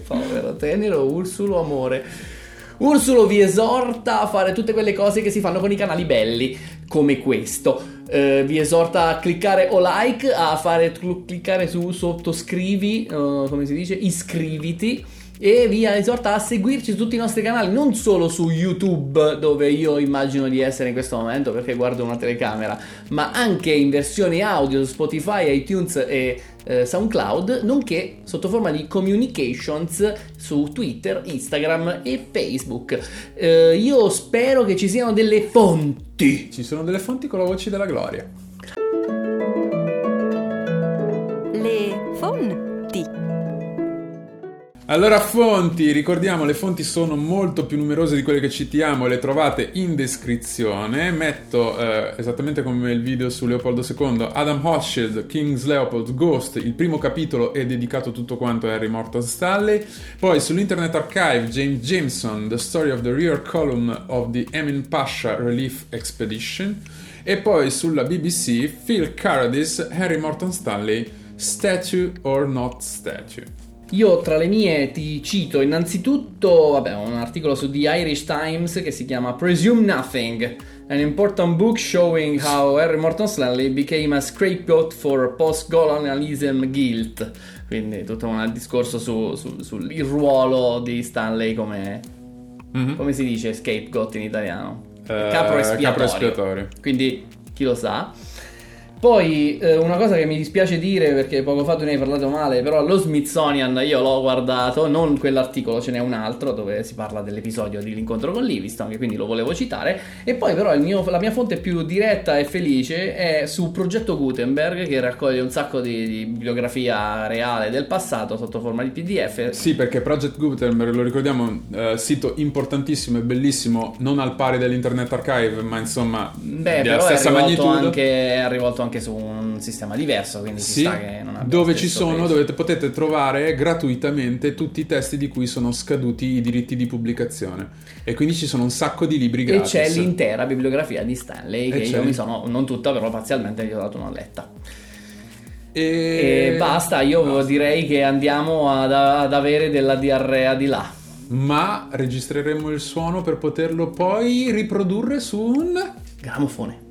povero tenero Ursulo amore. Ursulo vi esorta a fare tutte quelle cose che si fanno con i canali belli, come questo. Uh, vi esorta a cliccare o like, a fare cliccare su sottoscrivi, uh, come si dice, iscriviti e vi esorta a seguirci su tutti i nostri canali, non solo su YouTube, dove io immagino di essere in questo momento perché guardo una telecamera, ma anche in versione audio su Spotify, iTunes e eh, SoundCloud, nonché sotto forma di communications su Twitter, Instagram e Facebook. Eh, io spero che ci siano delle fonti. Ci sono delle fonti con la voce della gloria. Le fonti. Allora, fonti, ricordiamo, le fonti sono molto più numerose di quelle che citiamo, le trovate in descrizione. Metto eh, esattamente come il video su Leopoldo II, Adam Hochschild, King's Leopold Ghost, il primo capitolo è dedicato tutto quanto a Harry Morton Stanley. Poi sull'Internet Archive, James Jameson, The Story of the Rear Column of the Emin Pasha Relief Expedition. E poi sulla BBC, Phil Caradis, Harry Morton Stanley, Statue or Not Statue. Io tra le mie ti cito innanzitutto vabbè, un articolo su The Irish Times che si chiama Presume Nothing, an important book showing how Harry Morton Stanley became a scapegoat for post-colonialism guilt. Quindi tutto un discorso sul su, su ruolo di Stanley come, mm-hmm. come si dice scapegoat in italiano? Uh, capro espiatorio. Capro espiatorio. Quindi chi lo sa. Poi eh, una cosa che mi dispiace dire perché poco fa tu ne hai parlato male, però lo Smithsonian io l'ho guardato, non quell'articolo, ce n'è un altro dove si parla dell'episodio di l'incontro con Livingston, che quindi lo volevo citare. E poi però mio, la mia fonte più diretta e felice è su Progetto Gutenberg che raccoglie un sacco di, di bibliografia reale del passato sotto forma di PDF. Sì, perché Project Gutenberg, lo ricordiamo, eh, sito importantissimo e bellissimo, non al pari dell'Internet Archive, ma insomma Beh, della stessa magnitudo. Anche, è rivolto anche su un sistema diverso, quindi sì, si sta che non Dove ci sono, dove potete trovare gratuitamente tutti i testi di cui sono scaduti i diritti di pubblicazione. E quindi ci sono un sacco di libri gratis. E c'è l'intera bibliografia di Stanley, che io mi sono, non tutta, però parzialmente gli ho dato una letta. E... e, basta, io basta. direi che andiamo ad, ad avere della diarrea di là. Ma registreremo il suono per poterlo poi riprodurre su un gramofone.